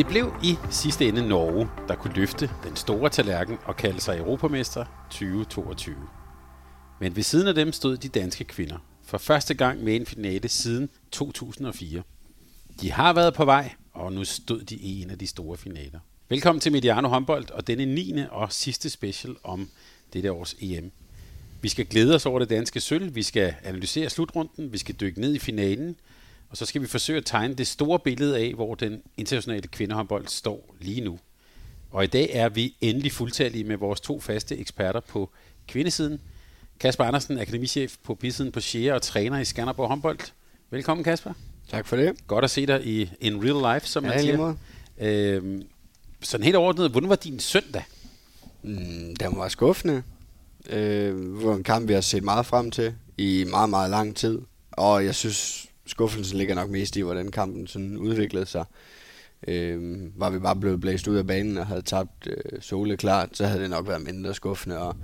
Det blev i sidste ende Norge, der kunne løfte den store tallerken og kalde sig Europamester 2022. Men ved siden af dem stod de danske kvinder. For første gang med en finale siden 2004. De har været på vej, og nu stod de i en af de store finaler. Velkommen til Mediano Håndbold og denne 9. og sidste special om dette års EM. Vi skal glæde os over det danske sølv, vi skal analysere slutrunden, vi skal dykke ned i finalen, og så skal vi forsøge at tegne det store billede af, hvor den internationale kvindehåndbold står lige nu. Og i dag er vi endelig fuldtallige med vores to faste eksperter på kvindesiden. Kasper Andersen, akademichef på bisiden på Sjære og træner i Skanderborg håndbold. Velkommen Kasper. Tak for det. Godt at se dig i in real life, som Ja, man siger. Øhm, sådan helt overordnet, hvordan var din søndag? Mm, den var skuffende. Øh, det var en kamp, vi har set meget frem til i meget, meget lang tid. Og jeg synes, skuffelsen ligger nok mest i, hvordan kampen sådan udviklede sig. Øh, var vi bare blevet blæst ud af banen og havde tabt øh, Sole klart, så havde det nok været mindre skuffende og,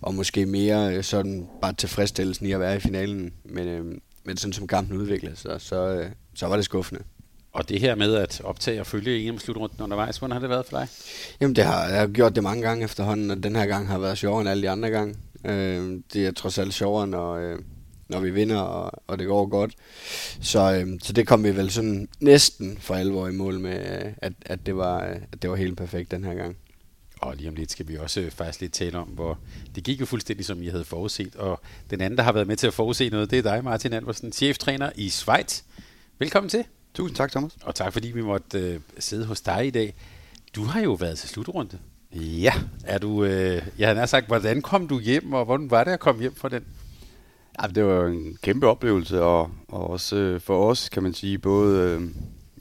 og måske mere øh, sådan bare tilfredsstillelsen i at være i finalen. Men, øh, men sådan som kampen udviklede sig, så, øh, så var det skuffende. Og det her med at optage og følge EM-slutrunden undervejs, hvordan har det været for dig? Jamen, det har, jeg har gjort det mange gange efterhånden, og den her gang har været sjovere end alle de andre gange. Øh, det er trods alt sjovere, når, øh, når vi vinder, og, og det går godt. Så, øh, så det kom vi vel sådan næsten for alvor i mål med, øh, at, at, det var, øh, at det var helt perfekt den her gang. Og lige om lidt skal vi også øh, faktisk lidt tale om, hvor det gik jo fuldstændig, som I havde forudset. Og den anden, der har været med til at forudse noget, det er dig, Martin Alversen, cheftræner i Schweiz. Velkommen til, Tusind tak, Thomas. og tak fordi vi måtte øh, sidde hos dig i dag. Du har jo været til slutrunde. Ja. Er du, øh, jeg har nær sagt, hvordan kom du hjem, og hvordan var det at komme hjem fra den? Ja det var en kæmpe oplevelse, og, og også øh, for os, kan man sige, både... Øh,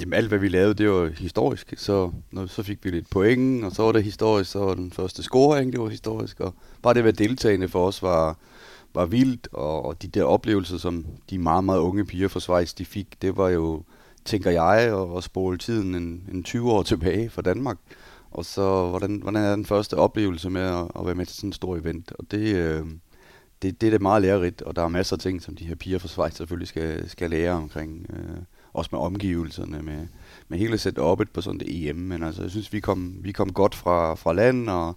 jamen alt, hvad vi lavede, det var historisk. Så, når, så fik vi lidt point, og så var det historisk, så var den første scoring, det var historisk. Og bare det at være deltagende for os var, var vildt, og, og de der oplevelser, som de meget, meget unge piger fra Schweiz, de fik, det var jo, tænker jeg, at, at spole tiden en, en 20 år tilbage for Danmark. Og så, hvordan, hvordan er den første oplevelse med at, at være med til sådan en stor event? Og det, øh, det, det er det meget lærerigt, og der er masser af ting, som de her piger fra Schweiz selvfølgelig skal, skal lære omkring. Øh, også med omgivelserne, med, med hele setup'et på sådan det EM. Men altså, jeg synes, vi kom, vi kom godt fra, fra land, og,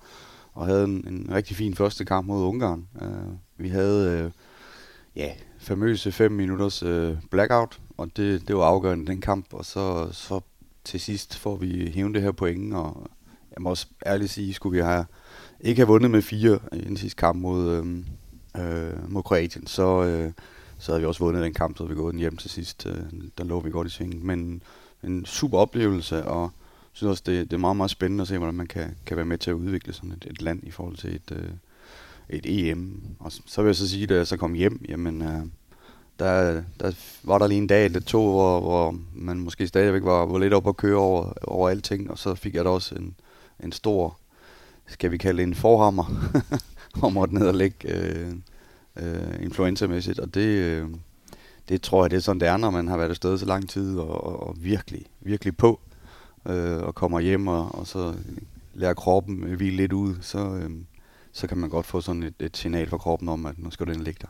og havde en, en rigtig fin første kamp mod Ungarn. Øh, vi havde, øh, ja, famøse fem minutters øh, blackout, og det, det var afgørende den kamp, og så, så til sidst får vi hævet det her point, og jeg må også ærligt sige, skulle vi have ikke have vundet med fire i den sidste kamp mod, øh, øh, mod Kroatien, så, øh, så havde vi også vundet den kamp, så havde vi gået den hjem til sidst. Øh, der lå vi godt i svingen. Men en super oplevelse, og jeg synes også, det, det er meget, meget spændende at se, hvordan man kan, kan være med til at udvikle sådan et, et land i forhold til et, øh, et EM. Og så, så vil jeg så sige, da jeg så kom hjem, jamen, øh, der, der var der lige en dag eller to, hvor, hvor man måske stadigvæk var, var lidt op at køre over, over alting, og så fik jeg da også en, en stor, skal vi kalde det en forhammer, og måtte ned og lægge øh, øh, influencermæssigt, og det, øh, det tror jeg, det er sådan, det er, når man har været afsted så lang tid, og, og, og virkelig, virkelig på, øh, og kommer hjem, og, og så lærer kroppen øh, hvile lidt ud, så, øh, så kan man godt få sådan et, et signal fra kroppen om, at nu skal og ligge der.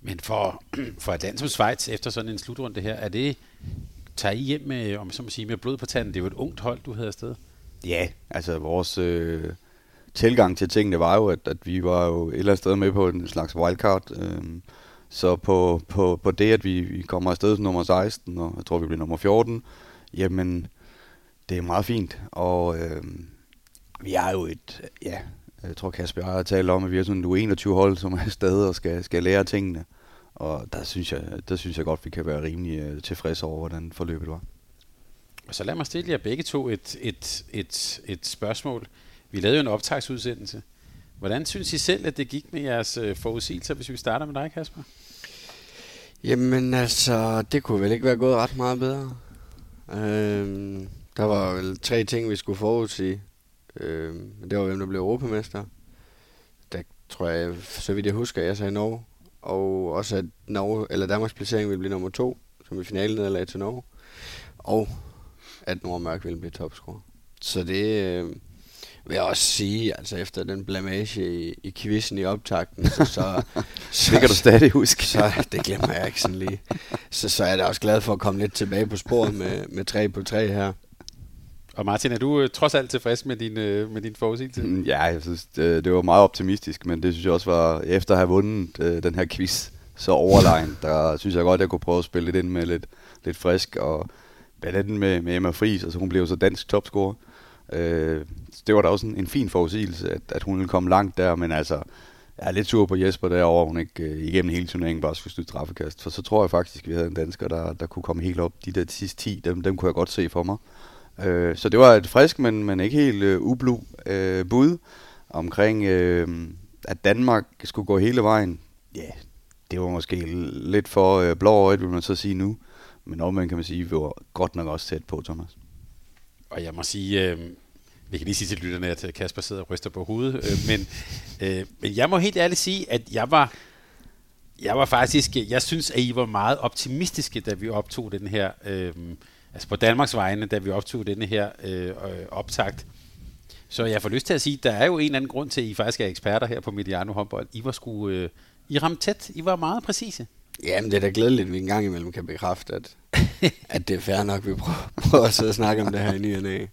Men for, for et land som Schweiz, efter sådan en slutrunde her, er det, tager I hjem med, om så må sige, med blod på tanden? Det er jo et ungt hold, du havde afsted. Ja, altså vores øh, tilgang til tingene var jo, at, at vi var jo et eller andet sted med på en slags wildcard. Øh, så på, på, på det, at vi, vi kommer afsted som nummer 16, og jeg tror, vi bliver nummer 14, jamen, det er meget fint. Og øh, vi er jo et, ja, jeg tror Kasper har talt om, at vi er sådan et 21 hold, som er afsted og skal, skal lære tingene. Og der synes jeg, der synes jeg godt, vi kan være rimelig øh, tilfredse over, hvordan forløbet var. Så lad mig stille jer begge to et, et, et, et spørgsmål. Vi lavede jo en optagsudsendelse. Hvordan synes I selv, at det gik med jeres øh, forudsigelser, hvis vi starter med dig, Kasper? Jamen altså, det kunne vel ikke være gået ret meget bedre. Øhm, der var vel tre ting, vi skulle forudsige. Øhm, det var, hvem der blev europamester. Der tror jeg, så vidt jeg husker, jeg sagde Norge. Og også, at Norge, eller Danmarks placering ville blive nummer to, som i finalen nederlag til Norge. Og at Nordmørk ville blive topscorer. Så det øh, vil jeg også sige, altså efter den blamage i, i quizzen i optakten, så, så, så, Det kan du stadig huske. så det glemmer jeg ikke sådan lige. Så, så er jeg da også glad for at komme lidt tilbage på sporet med, med 3 på 3 her. Og Martin, er du øh, trods alt tilfreds med din, øh, med din forudsigelse? Mm, Ja, jeg synes, det, det var meget optimistisk, men det synes jeg også var, efter at have vundet øh, den her quiz så overlegen, der synes jeg godt, at jeg kunne prøve at spille lidt ind med lidt, lidt frisk, og blandt andet med, med Emma Friis, altså hun blev så dansk topscorer. Øh, det var da også en, en fin forudsigelse, at, at hun ville komme langt der, men altså, jeg er lidt sur på Jesper derovre, hun ikke øh, igennem hele turneringen bare skulle støtte straffekast, for så tror jeg faktisk, at vi havde en dansker, der, der kunne komme helt op. De der sidste 10, dem, dem kunne jeg godt se for mig. Øh, så det var et frisk, men, men ikke helt øh, ublu øh, bud omkring, øh, at Danmark skulle gå hele vejen. Ja, yeah, det var måske lidt for øh, blåøjet, vil man så sige nu. Men omvendt kan man sige, at vi var godt nok også tæt på, Thomas. Og jeg må sige, øh, vi kan lige sige til lytterne, at øh, Kasper sidder og ryster på hovedet, øh, men, øh, men jeg må helt ærligt sige, at jeg var, jeg var faktisk, jeg synes, at I var meget optimistiske, da vi optog den her, øh, altså på Danmarks vegne, da vi optog den her øh, øh, optakt. Så jeg får lyst til at sige, at der er jo en eller anden grund til, at I faktisk er eksperter her på Mediano håndbold. I var sgu, øh, I ramte tæt, I var meget præcise. Jamen, det er da glædeligt, at vi en gang imellem kan bekræfte, at, at det er fair nok, at vi prøver, prøver at sidde og snakke om det her i ny og næ. Ja.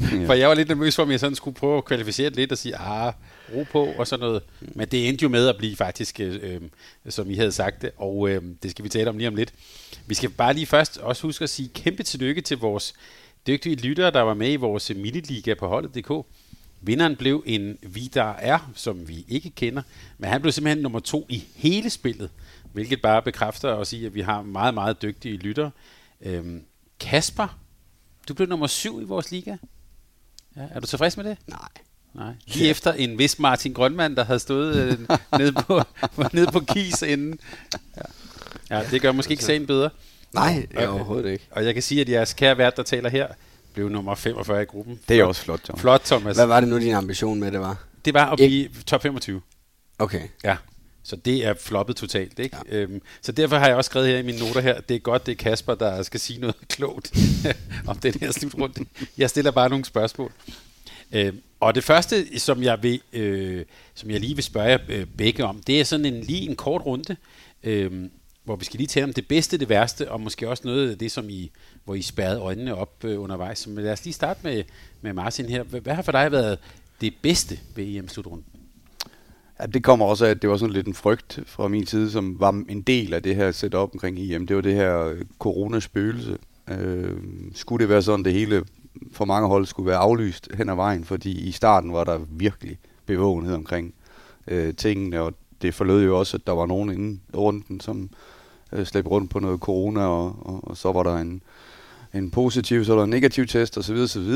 For jeg var lidt nervøs for, om jeg sådan skulle prøve at kvalificere det lidt og sige, ah, ro på og sådan noget. Men det endte jo med at blive faktisk, øh, øh, som I havde sagt det, og øh, det skal vi tale om lige om lidt. Vi skal bare lige først også huske at sige kæmpe tillykke til vores dygtige lyttere, der var med i vores miniliga på holdet.dk. Vinderen blev en Vidar R, som vi ikke kender, men han blev simpelthen nummer to i hele spillet, hvilket bare bekræfter os i, at vi har meget, meget dygtige lyttere. Øhm, Kasper, du blev nummer syv i vores liga. Ja, er du tilfreds med det? Nej. Nej. Lige ja. efter en vis Martin Grønmand, der havde stået øh, nede, på, nede på kis inden. Ja. ja, det gør måske ikke sagen bedre. Nej, er overhovedet ikke. Og jeg kan sige, at jeres kære vært, der taler her, blev nummer 45 i gruppen. Det er også flot, Thomas. Flot, Thomas. Hvad var det nu, din ambition med det var? Det var at blive top 25. Okay. Ja. Så det er floppet totalt, ikke? Ja. Øhm, så derfor har jeg også skrevet her i mine noter her, det er godt, det er Kasper, der skal sige noget klogt om den her slutrunde. Jeg stiller bare nogle spørgsmål. Øhm, og det første, som jeg, vil, øh, som jeg lige vil spørge øh, begge om, det er sådan en, lige en kort runde, øh, hvor vi skal lige tale om det bedste, det værste, og måske også noget af det, som I, hvor I spærrede øjnene op øh, undervejs. Så lad os lige starte med, med Martin her. Hvad, hvad har for dig været det bedste ved EM-slutrunden? Ja, det kommer også af, at det var sådan lidt en frygt fra min side, som var en del af det her setup omkring EM. Det var det her coronaspøgelse. Øh, skulle det være sådan, det hele for mange hold skulle være aflyst hen ad vejen, fordi i starten var der virkelig bevågenhed omkring øh, tingene, og det forlød jo også, at der var nogen inden runden, som øh, slæbte rundt på noget corona, og, og, og så var der en, en positiv, så var der en negativ test, osv. osv.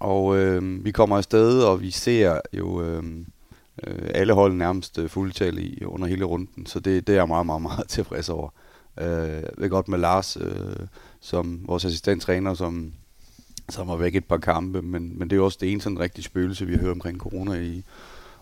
Og øh, vi kommer afsted, og vi ser jo... Øh, øh, alle hold nærmest øh, fuldtal i under hele runden, så det, det er jeg meget, meget, meget tilfreds over. Øh, jeg ved godt med Lars, øh, som vores assistenttræner, som, som har væk et par kampe, men, men det er jo også det ene sådan rigtig spøgelse, vi hører omkring corona i.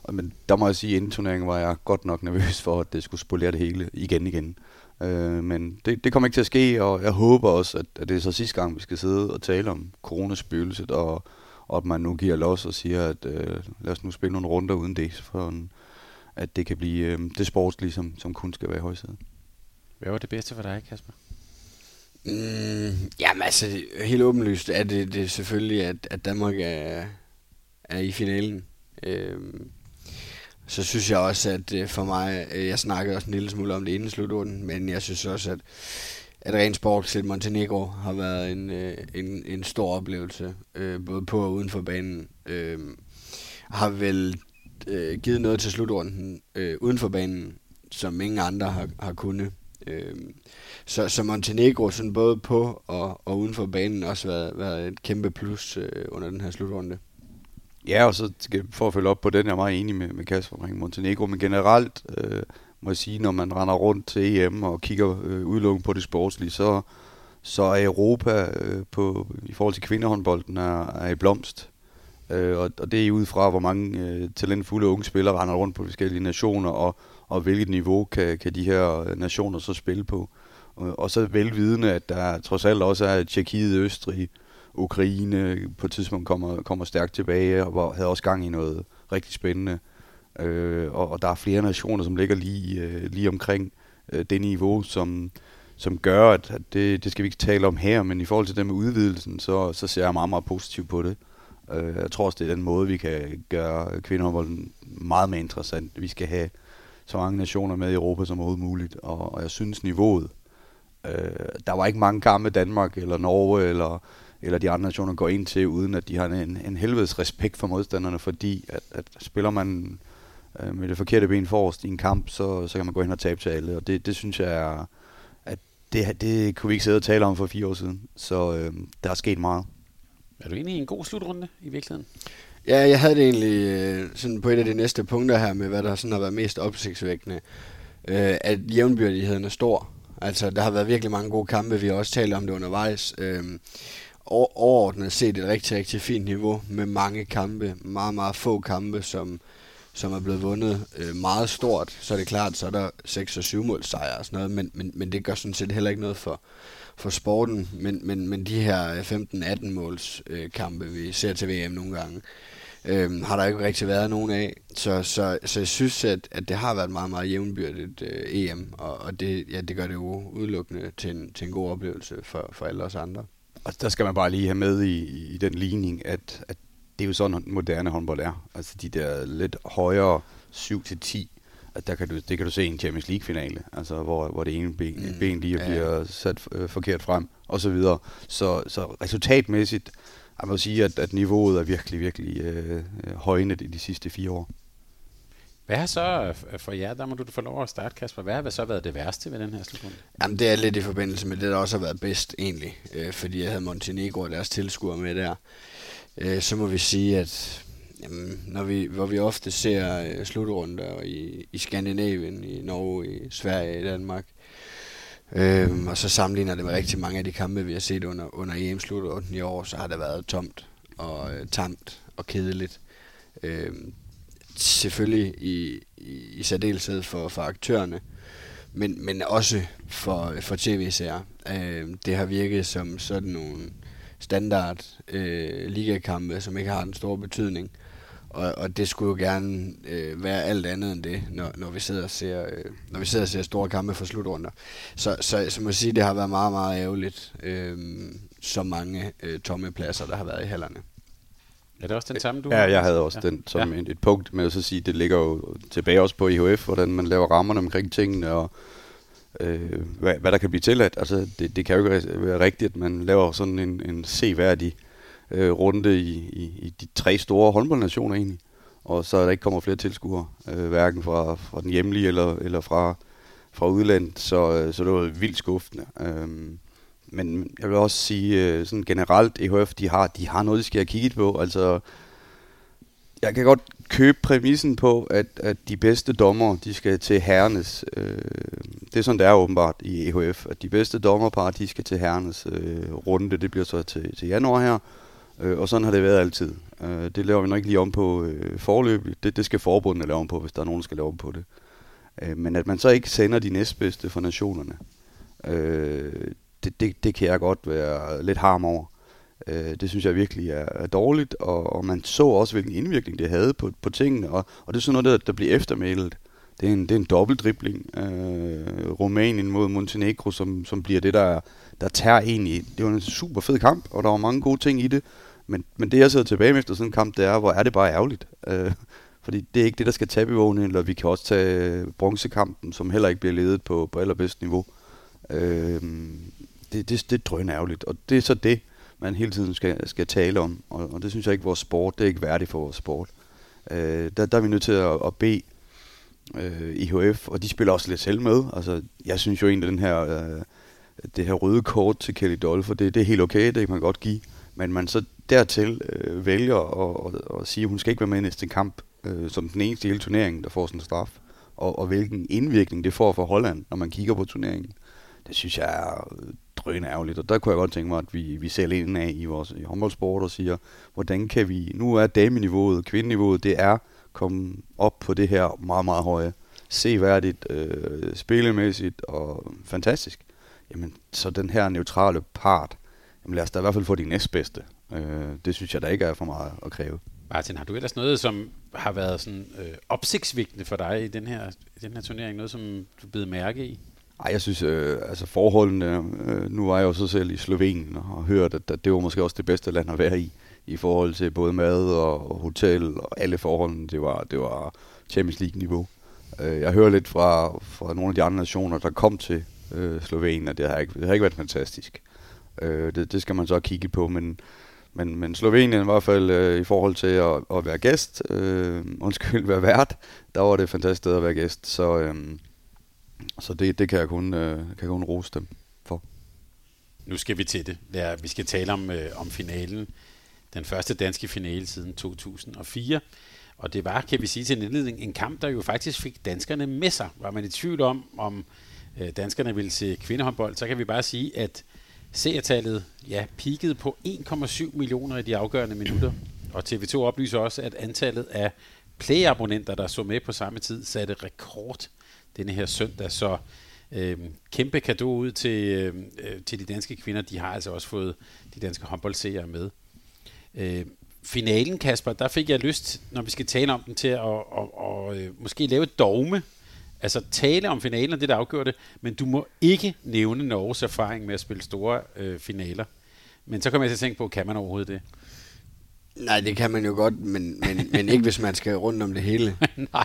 Og, men der må jeg sige, at inden turneringen var jeg godt nok nervøs for, at det skulle spolere det hele igen igen. Øh, men det, det kommer ikke til at ske, og jeg håber også, at, at det er så sidste gang, vi skal sidde og tale om coronaspøgelset, og og at man nu giver los og siger, at øh, lad os nu spille nogle runder uden det, for en, at det kan blive øh, det sportslige, som, som kun skal være i højsædet. Hvad var det bedste for dig, Kasper? Mm, jamen altså, helt åbenlyst er det, det er selvfølgelig, at, at Danmark er, er i finalen. Øhm, så synes jeg også, at øh, for mig, øh, jeg snakkede også en lille smule om det inden slutrunden, men jeg synes også, at at rent sportsligt Montenegro har været en, øh, en, en stor oplevelse, øh, både på og uden for banen. Øh, har vel øh, givet noget til slutrunden øh, uden for banen, som ingen andre har, har kunnet. Øh, så, så Montenegro, sådan både på og, og uden for banen, også været, været et kæmpe plus øh, under den her slutrunde. Ja, og så for at følge op på den, jeg er meget enig med, med Kasper omkring Montenegro, men generelt, øh, må jeg sige, når man render rundt til EM og kigger øh, udelukkende på det sportslige, så, så er Europa øh, på, i forhold til kvindehåndbolden er, er i blomst. Øh, og, og det er ud fra, hvor mange øh, talentfulde unge spillere render rundt på forskellige nationer, og, og hvilket niveau kan, kan de her øh, nationer så spille på. Og, og så velvidende, at der trods alt også er Tjekkiet, Østrig, Ukraine øh, på et tidspunkt kommer, kommer stærkt tilbage, og hvor, havde også gang i noget rigtig spændende. Øh, og, og der er flere nationer, som ligger lige, øh, lige omkring øh, det niveau, som, som gør, at, at det, det skal vi ikke tale om her, men i forhold til det med udvidelsen, så, så ser jeg meget, meget positivt på det. Øh, jeg tror også, det er den måde, vi kan gøre kvindehåndbolden meget mere interessant. Vi skal have så mange nationer med i Europa som overhovedet muligt, og, og jeg synes niveauet. Øh, der var ikke mange kampe Danmark eller Norge eller, eller de andre nationer går ind til, uden at de har en, en helvedes respekt for modstanderne, fordi at, at spiller man øh, med det forkerte ben forrest i en kamp, så, så kan man gå ind og tabe til alle, og det, det synes jeg er, at det, det kunne vi ikke sidde og tale om for fire år siden, så øh, der er sket meget. Er du egentlig i en god slutrunde i virkeligheden? Ja, jeg havde det egentlig øh, sådan på et af de næste punkter her med, hvad der sådan har været mest opsigtsvækkende, øh, at jævnbyrdigheden er stor. Altså, der har været virkelig mange gode kampe, vi har også talt om det undervejs. Øh, overordnet set et rigtig, rigtig fint niveau med mange kampe, meget, meget få kampe, som, som er blevet vundet øh, meget stort. Så er det klart, så er der 6 og 7 mål sejre og sådan noget, men, men, men det gør sådan set heller ikke noget for, for sporten. Men, men, men de her 15-18 måls øh, kampe, vi ser til VM nogle gange, øh, har der ikke rigtig været nogen af. Så, så, så jeg synes, at, at det har været meget, meget jævnbyrdigt øh, EM, og, og det, ja, det gør det jo udelukkende til en, til en god oplevelse for, for alle os andre. Og der skal man bare lige have med i, i den ligning, at, at det er jo sådan, moderne håndbold er. Altså de der lidt højere 7-10, at der kan du, det kan du se i en Champions League-finale, altså hvor, hvor det ene ben, mm, ben lige ja. bliver sat øh, forkert frem, og så videre. Så, så resultatmæssigt, jeg må sige, at, at niveauet er virkelig, virkelig øh, højnet i de sidste fire år. Hvad har så for jer, der må du få lov at starte, Kasper, hvad har så været det værste ved den her slutrunde? Jamen det er lidt i forbindelse med det, der også har været bedst egentlig, øh, fordi jeg havde Montenegro og deres tilskuere med der. Øh, så må vi sige, at jamen, når vi, hvor vi ofte ser øh, slutrunder i, i Skandinavien, i Norge, i Sverige, i Danmark, øh, og så sammenligner det med rigtig mange af de kampe, vi har set under, under EM-slutrunden i år, så har det været tomt og øh, tamt og kedeligt. Øh, selvfølgelig i, i, i særdeleshed for, for aktørerne, men, men også for, for tv-serier. Øh, det har virket som sådan nogle standard øh, ligakampe, som ikke har den store betydning. Og, og det skulle jo gerne øh, være alt andet end det, når, når, vi sidder og ser, øh, når vi sidder og ser store kampe for slutrunder. Så, så, så må jeg sige, det har været meget, meget ærgerligt, øh, så mange øh, tomme pladser, der har været i hallerne. Er det også den samme, du Ja, jeg havde også ja. den som ja. et, et punkt med at så sige, det ligger jo tilbage også på IHF, hvordan man laver rammerne omkring tingene, og øh, hvad, hvad der kan blive tilladt. Altså, det, det kan jo ikke være rigtigt, at man laver sådan en, en seværdig øh, runde i, i, i de tre store håndboldnationer egentlig, og så der ikke kommer flere tilskuere, øh, hverken fra, fra den hjemlige eller, eller fra, fra udlandet, så, øh, så det var vildt skuffende. Øh, men jeg vil også sige, øh, sådan generelt, EHF, de har, de har noget, de skal have kigget på. Altså, jeg kan godt købe præmissen på, at, at de bedste dommer, de skal til herrenes. Øh, det er sådan, det er åbenbart i EHF, at de bedste dommerpar, de skal til herrenes øh, runde. Det bliver så til, til januar her. Øh, og sådan har det været altid. Øh, det laver vi nok ikke lige om på øh, forløb. Det, det skal forbundene lave om på, hvis der er nogen, der skal lave om på det. Øh, men at man så ikke sender de næstbedste for nationerne, øh, det, det, det kan jeg godt være lidt harm over. Øh, det synes jeg virkelig er, er dårligt, og, og man så også, hvilken indvirkning det havde på, på tingene, og, og det er sådan noget, der, der bliver eftermælet. Det er en, det er en dobbeltdribling. Øh, Rumænien mod Montenegro, som, som bliver det, der, der tager en i. Det var en super fed kamp, og der var mange gode ting i det. Men, men det, jeg sidder tilbage med efter sådan en kamp, det er, hvor er det bare ærgerligt. Øh, fordi det er ikke det, der skal tabe vågne, eller vi kan også tage bronzekampen, som heller ikke bliver ledet på, på allerbedst niveau. Øh, det, det, det er drøn ærgerligt, og det er så det, man hele tiden skal, skal tale om, og, og det synes jeg ikke vores sport, det er ikke værdigt for vores sport. Øh, der, der er vi nødt til at, at bede øh, IHF, og de spiller også lidt selv med. Altså, jeg synes jo egentlig, den her, øh, det her røde kort til Kelly Dolfer, det, det er helt okay, det kan man godt give, men man så dertil øh, vælger at, at, at sige, at hun skal ikke være med i næste kamp, øh, som den eneste i hele turneringen, der får sådan en straf. og, og hvilken indvirkning det får for Holland, når man kigger på turneringen. Det synes jeg er drøne ærgerligt, og der kunne jeg godt tænke mig, at vi, vi ser lidt ind af i vores i håndboldsport og siger, hvordan kan vi, nu er dameniveauet, kvindeniveauet, det er komme op på det her meget, meget høje, seværdigt, øh, spillemæssigt og fantastisk. Jamen, så den her neutrale part, jamen lad os da i hvert fald få de næstbedste. Øh, det synes jeg da ikke er for meget at kræve. Martin, har du ellers noget, som har været sådan øh, opsigtsvægtende for dig i den her, i den her turnering? Noget, som du blev mærke i? Ej, jeg synes, øh, altså forholdene, øh, nu var jeg jo så selv i Slovenien og hørte, hørt, at, at det var måske også det bedste land at være i, i forhold til både mad og hotel og alle forholdene, det var, det var Champions League-niveau. Øh, jeg hører lidt fra, fra nogle af de andre nationer, der kom til øh, Slovenien, at det har ikke, det har ikke været fantastisk. Øh, det, det skal man så kigge på, men, men, men Slovenien i hvert fald øh, i forhold til at, at være gæst, øh, undskyld, være vært, der var det et fantastisk sted at være gæst, så... Øh, så det, det kan jeg kun, øh, kan jeg kun rose dem for. Nu skal vi til det. Ja, vi skal tale om, øh, om finalen. Den første danske finale siden 2004. Og det var, kan vi sige til en indledning, en kamp, der jo faktisk fik danskerne med sig. Var man i tvivl om, om øh, danskerne ville se kvindehåndbold, så kan vi bare sige, at seertallet ja, peakede på 1,7 millioner i de afgørende minutter. Og TV2 oplyser også, at antallet af playabonnenter, der så med på samme tid, satte rekord denne her søndag. Så øh, kæmpe gave ud til, øh, øh, til de danske kvinder. De har altså også fået de danske håndboldseere med. Øh, finalen, Kasper, der fik jeg lyst, når vi skal tale om den, til at og, og, og, måske lave et dogme. Altså tale om finalen og det, der afgjorde det, men du må ikke nævne Norges erfaring med at spille store øh, finaler. Men så kommer jeg til at tænke på, kan man overhovedet det? Nej, det kan man jo godt, men, men, men ikke hvis man skal rundt om det hele. Nej.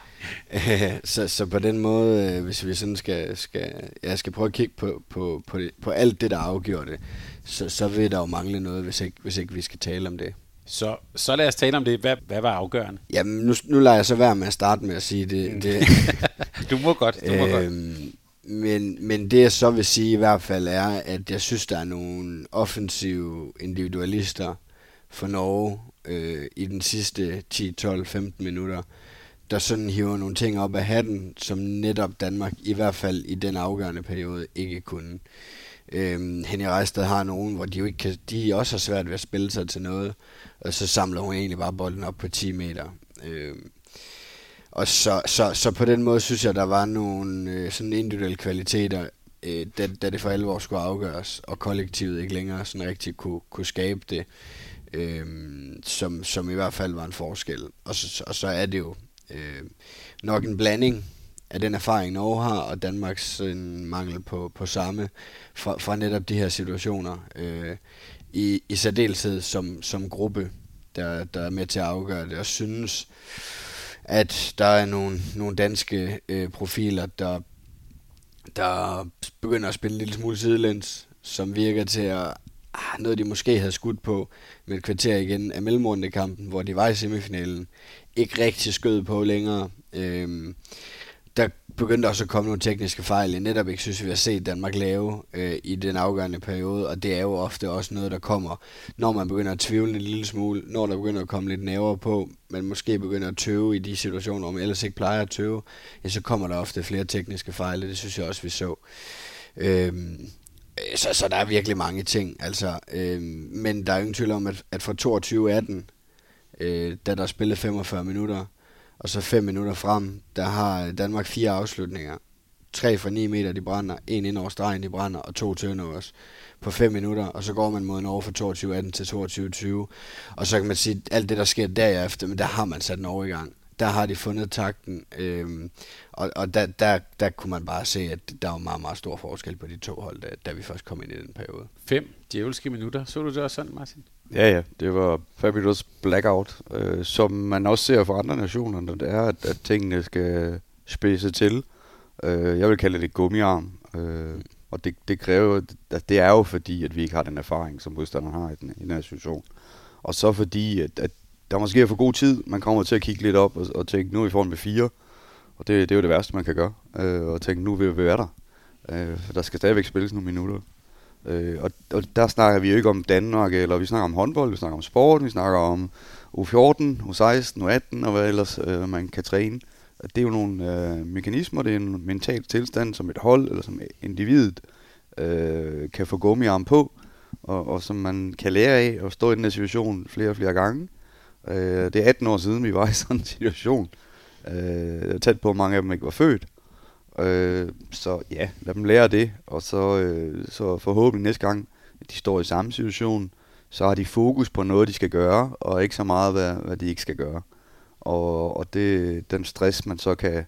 så, så på den måde, øh, hvis vi sådan skal, skal, jeg skal prøve at kigge på, på, på, det, på alt det, der afgjorde det, så, så vil der jo mangle noget, hvis ikke, hvis ikke vi skal tale om det. Så, så lad os tale om det. Hvad, hvad var afgørende? Jamen, nu, nu lader jeg så være med at starte med at sige det. Mm. det du må godt, du må godt. øhm, men, men det jeg så vil sige i hvert fald er, at jeg synes, der er nogle offensive individualister for Norge, øh, i den sidste 10, 12, 15 minutter, der sådan hiver nogle ting op af hatten, som netop Danmark, i hvert fald i den afgørende periode, ikke kunne. Øhm, Henny Rejstad har nogen, hvor de jo ikke kan, de også har svært ved at spille sig til noget, og så samler hun egentlig bare bolden op på 10 meter. Øhm, og så, så, så på den måde synes jeg, der var nogle øh, sådan individuelle kvaliteter, øh, da, da det for alvor skulle afgøres, og kollektivet ikke længere sådan rigtig kunne, kunne skabe det øh, som, som i hvert fald var en forskel. Og så, og så er det jo øh, nok en blanding af den erfaring, Norge har, og Danmarks en mangel på, på samme fra, fra netop de her situationer. Øh, i, I særdeleshed som, som gruppe, der, der er med til at afgøre det, og synes, at der er nogle, nogle danske øh, profiler, der, der begynder at spille en lille smule sidelæns, som virker til at ah, noget, de måske havde skudt på med et kvarter igen af kampen, hvor de var i semifinalen, ikke rigtig skød på længere. Øhm, der begyndte også at komme nogle tekniske fejl, jeg netop ikke synes, vi har set Danmark lave øh, i den afgørende periode, og det er jo ofte også noget, der kommer, når man begynder at tvivle en lille smule, når der begynder at komme lidt nævere på, man måske begynder at tøve i de situationer, hvor man ellers ikke plejer at tøve, ja, så kommer der ofte flere tekniske fejl, og det synes jeg også, vi så. Øhm, så, så der er virkelig mange ting. Altså, øh, men der er ingen tvivl om, at, at fra 22-18, øh, da der er spillet 45 minutter, og så 5 minutter frem, der har Danmark fire afslutninger. Tre fra 9 meter, de brænder. En ind over stregen, de brænder. Og to turnovers på 5 minutter. Og så går man mod Norge fra 22-18 til 22-20. Og så kan man sige, at alt det, der sker derefter, men der har man sat Norge i gang der har de fundet takten, øh, og, og der, der, der kunne man bare se, at der var meget, meget stor forskel på de to hold, da, da vi først kom ind i den periode. Fem djævelske minutter. Så du det også sådan, Martin? Ja, ja. Det var fabulous blackout, øh, som man også ser for andre nationer, når det er, at, at tingene skal spidse til. Øh, jeg vil kalde det gummiarm. Øh, og det, det kræver, at det er jo fordi, at vi ikke har den erfaring, som modstanderen har i den, i den her situation. Og så fordi, at, at der måske er for god tid. Man kommer til at kigge lidt op og, og tænke, nu er vi foran med fire. Og det, det er jo det værste, man kan gøre. Øh, og tænke, nu vil vi være der. Øh, for der skal stadigvæk spilles nogle minutter. Øh, og, og der snakker vi jo ikke om Danmark, eller vi snakker om håndbold, vi snakker om sport, vi snakker om U14, U16, U18 og hvad ellers øh, man kan træne. det er jo nogle øh, mekanismer, det er en mental tilstand, som et hold eller som individet øh, kan få gummiarm på, og, og som man kan lære af at stå i den her situation flere og flere gange. Øh, det er 18 år siden, vi var i sådan en situation. Øh, tæt på, at mange af dem ikke var født. Øh, så ja, lad dem lære det, og så, øh, så forhåbentlig næste gang, de står i samme situation, så har de fokus på noget, de skal gøre, og ikke så meget, hvad, hvad de ikke skal gøre. Og, og det den stress, man så kan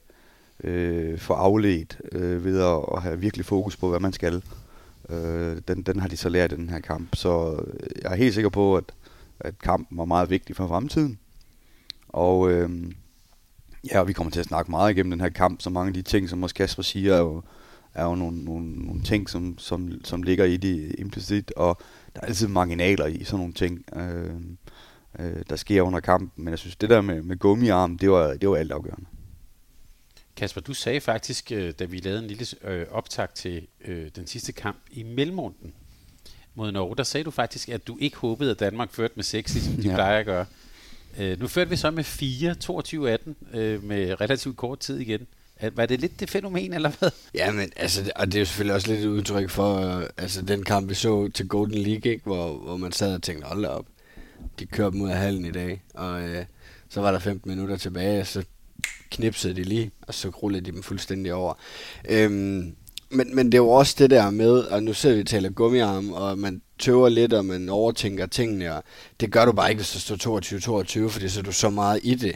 øh, få afledt øh, ved at, at have virkelig fokus på, hvad man skal, øh, den, den har de så lært i den her kamp. Så øh, jeg er helt sikker på, at, at kampen var meget vigtig for fremtiden. Og øh, ja, vi kommer til at snakke meget igennem den her kamp, så mange af de ting, som også Kasper siger, er jo, er jo nogle, nogle, nogle ting, som, som, som ligger i det implicit, og der er altid marginaler i sådan nogle ting, øh, øh, der sker under kampen. Men jeg synes, det der med, med gummiarm, det var, det var alt afgørende. Kasper, du sagde faktisk, øh, da vi lavede en lille øh, optag til øh, den sidste kamp i mellemrunden mod Norge, der sagde du faktisk, at du ikke håbede, at Danmark førte med 6, ligesom de ja. plejer at gøre. Øh, nu førte vi så med 4, 22-18, øh, med relativt kort tid igen. Var det lidt det fænomen, eller hvad? Ja, men altså, og det er jo selvfølgelig også lidt et udtryk for, øh, altså den kamp, vi så til Golden League, ikke? Hvor, hvor man sad og tænkte, hold op, de kører dem ud af hallen i dag, og øh, så var der 15 minutter tilbage, og så knipsede de lige, og så rullede de dem fuldstændig over. Øhm, men, men det er jo også det der med, og nu ser vi taler gummiarm, og man tøver lidt, og man overtænker tingene, og det gør du bare ikke, hvis du står 22-22, fordi så er du så meget i det.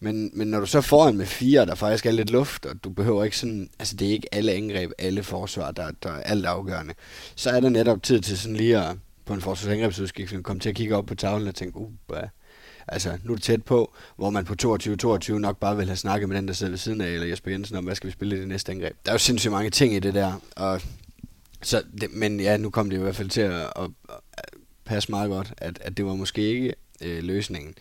Men, men når du så får en med fire, der faktisk er lidt luft, og du behøver ikke sådan, altså det er ikke alle angreb, alle forsvar, der, der er alt afgørende, så er der netop tid til sådan lige at, på en forsvarsangrebsudskiftning, komme til at kigge op på tavlen og tænke, uh, hvad? Altså, nu er det tæt på, hvor man på 22-22 nok bare vil have snakket med den, der sidder ved siden af, eller Jesper Jensen om, hvad skal vi spille i det næste angreb. Der er jo sindssygt mange ting i det der, og så, det, men ja, nu kom det i hvert fald til at, at, at passe meget godt, at, at det var måske ikke øh, løsningen.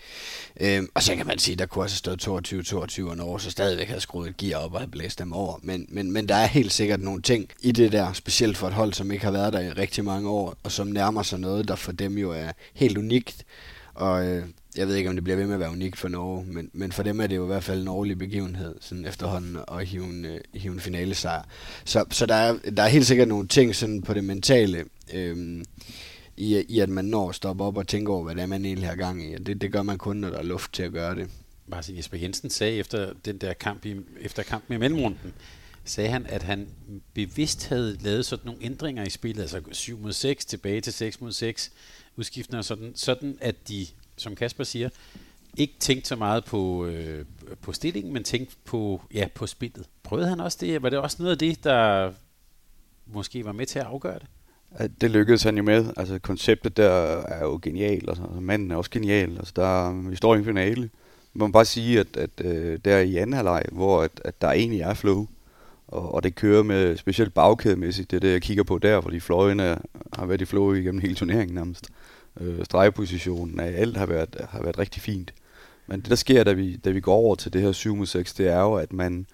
Øh, og så kan man sige, der kunne også have stået 22-22 og Norge, så stadigvæk havde skruet et gear op og havde blæst dem over. Men, men, men der er helt sikkert nogle ting i det der, specielt for et hold, som ikke har været der i rigtig mange år, og som nærmer sig noget, der for dem jo er helt unikt. Og øh, jeg ved ikke, om det bliver ved med at være unikt for Norge, men, men for dem er det jo i hvert fald en årlig begivenhed, sådan efterhånden at hive en, øh, hive en finale sejr. Så, så der, er, der er helt sikkert nogle ting sådan på det mentale, øh, i, i at man når at stoppe op og tænke over, hvad det er, man egentlig har gang i. Og det, det gør man kun, når der er luft til at gøre det. Martin Jesper Jensen sagde efter den der kamp i, efter kampen i mellemrunden, sagde han, at han bevidst havde lavet sådan nogle ændringer i spillet, altså 7 mod 6, tilbage til 6 mod 6, udskiftende sådan, sådan at de, som Kasper siger, ikke tænkte så meget på, øh, på stillingen, men tænkte på, ja, på spillet. Prøvede han også det? Var det også noget af det, der måske var med til at afgøre det? Det lykkedes han jo med. Altså, konceptet der er jo genialt. Altså, manden er også genial. Altså, der, vi står i en finale. Man må bare sige, at, at øh, der i anden halvleg, hvor at, at der egentlig er flow, og, og det kører med specielt bagkædemæssigt, det er det, jeg kigger på der, fordi fløjene har været i flow igennem hele turneringen nærmest. Øh, stregpositionen af alt har været, har været rigtig fint. Men det, der sker, da vi, da vi går over til det her 7 mod 6, det er jo, at man,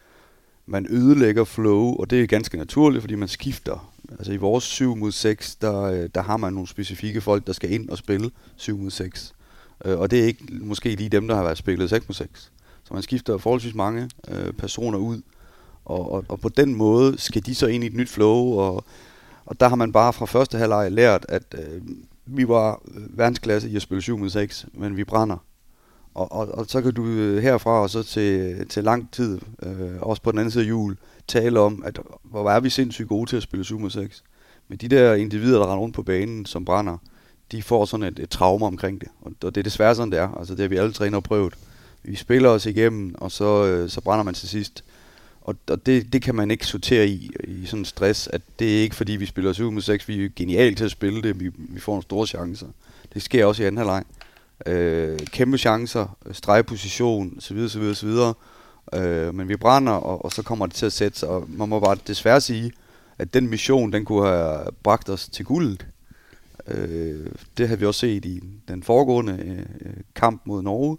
man ødelægger flow, og det er ganske naturligt, fordi man skifter Altså i vores 7 mod 6, der, øh, der har man nogle specifikke folk, der skal ind og spille 7 mod 6. Øh, og det er ikke måske lige dem, der har været spillet 6 mod 6. Så man skifter forholdsvis mange øh, personer ud. Og, og, og på den måde skal de så ind i et nyt flow. Og, og der har man bare fra første halvleg lært, at øh, vi var øh, verdensklasse i at spille 7 mod 6, men vi brænder. Og, og, og så kan du øh, herfra og så til, øh, til lang tid, øh, også på den anden side af jul, tale om, at hvor er vi sindssygt gode til at spille 7 mod 6. Men de der individer, der render rundt på banen, som brænder, de får sådan et, et traume omkring det. Og det er desværre sådan, det er. Altså det har vi alle træner prøvet. Vi spiller os igennem, og så, øh, så brænder man til sidst. Og, og det, det kan man ikke sortere i, i sådan en stress, at det er ikke fordi, vi spiller 7 mod 6, vi er geniale til at spille det, vi, vi får nogle store chancer. Det sker også i anden halvleg. Øh, kæmpe chancer, stregposition, osv., så videre. Øh, men vi brænder, og, og så kommer det til at sætte sig. Og man må bare desværre sige, at den mission, den kunne have bragt os til guldet. Øh, det har vi også set i den foregående øh, kamp mod Norge.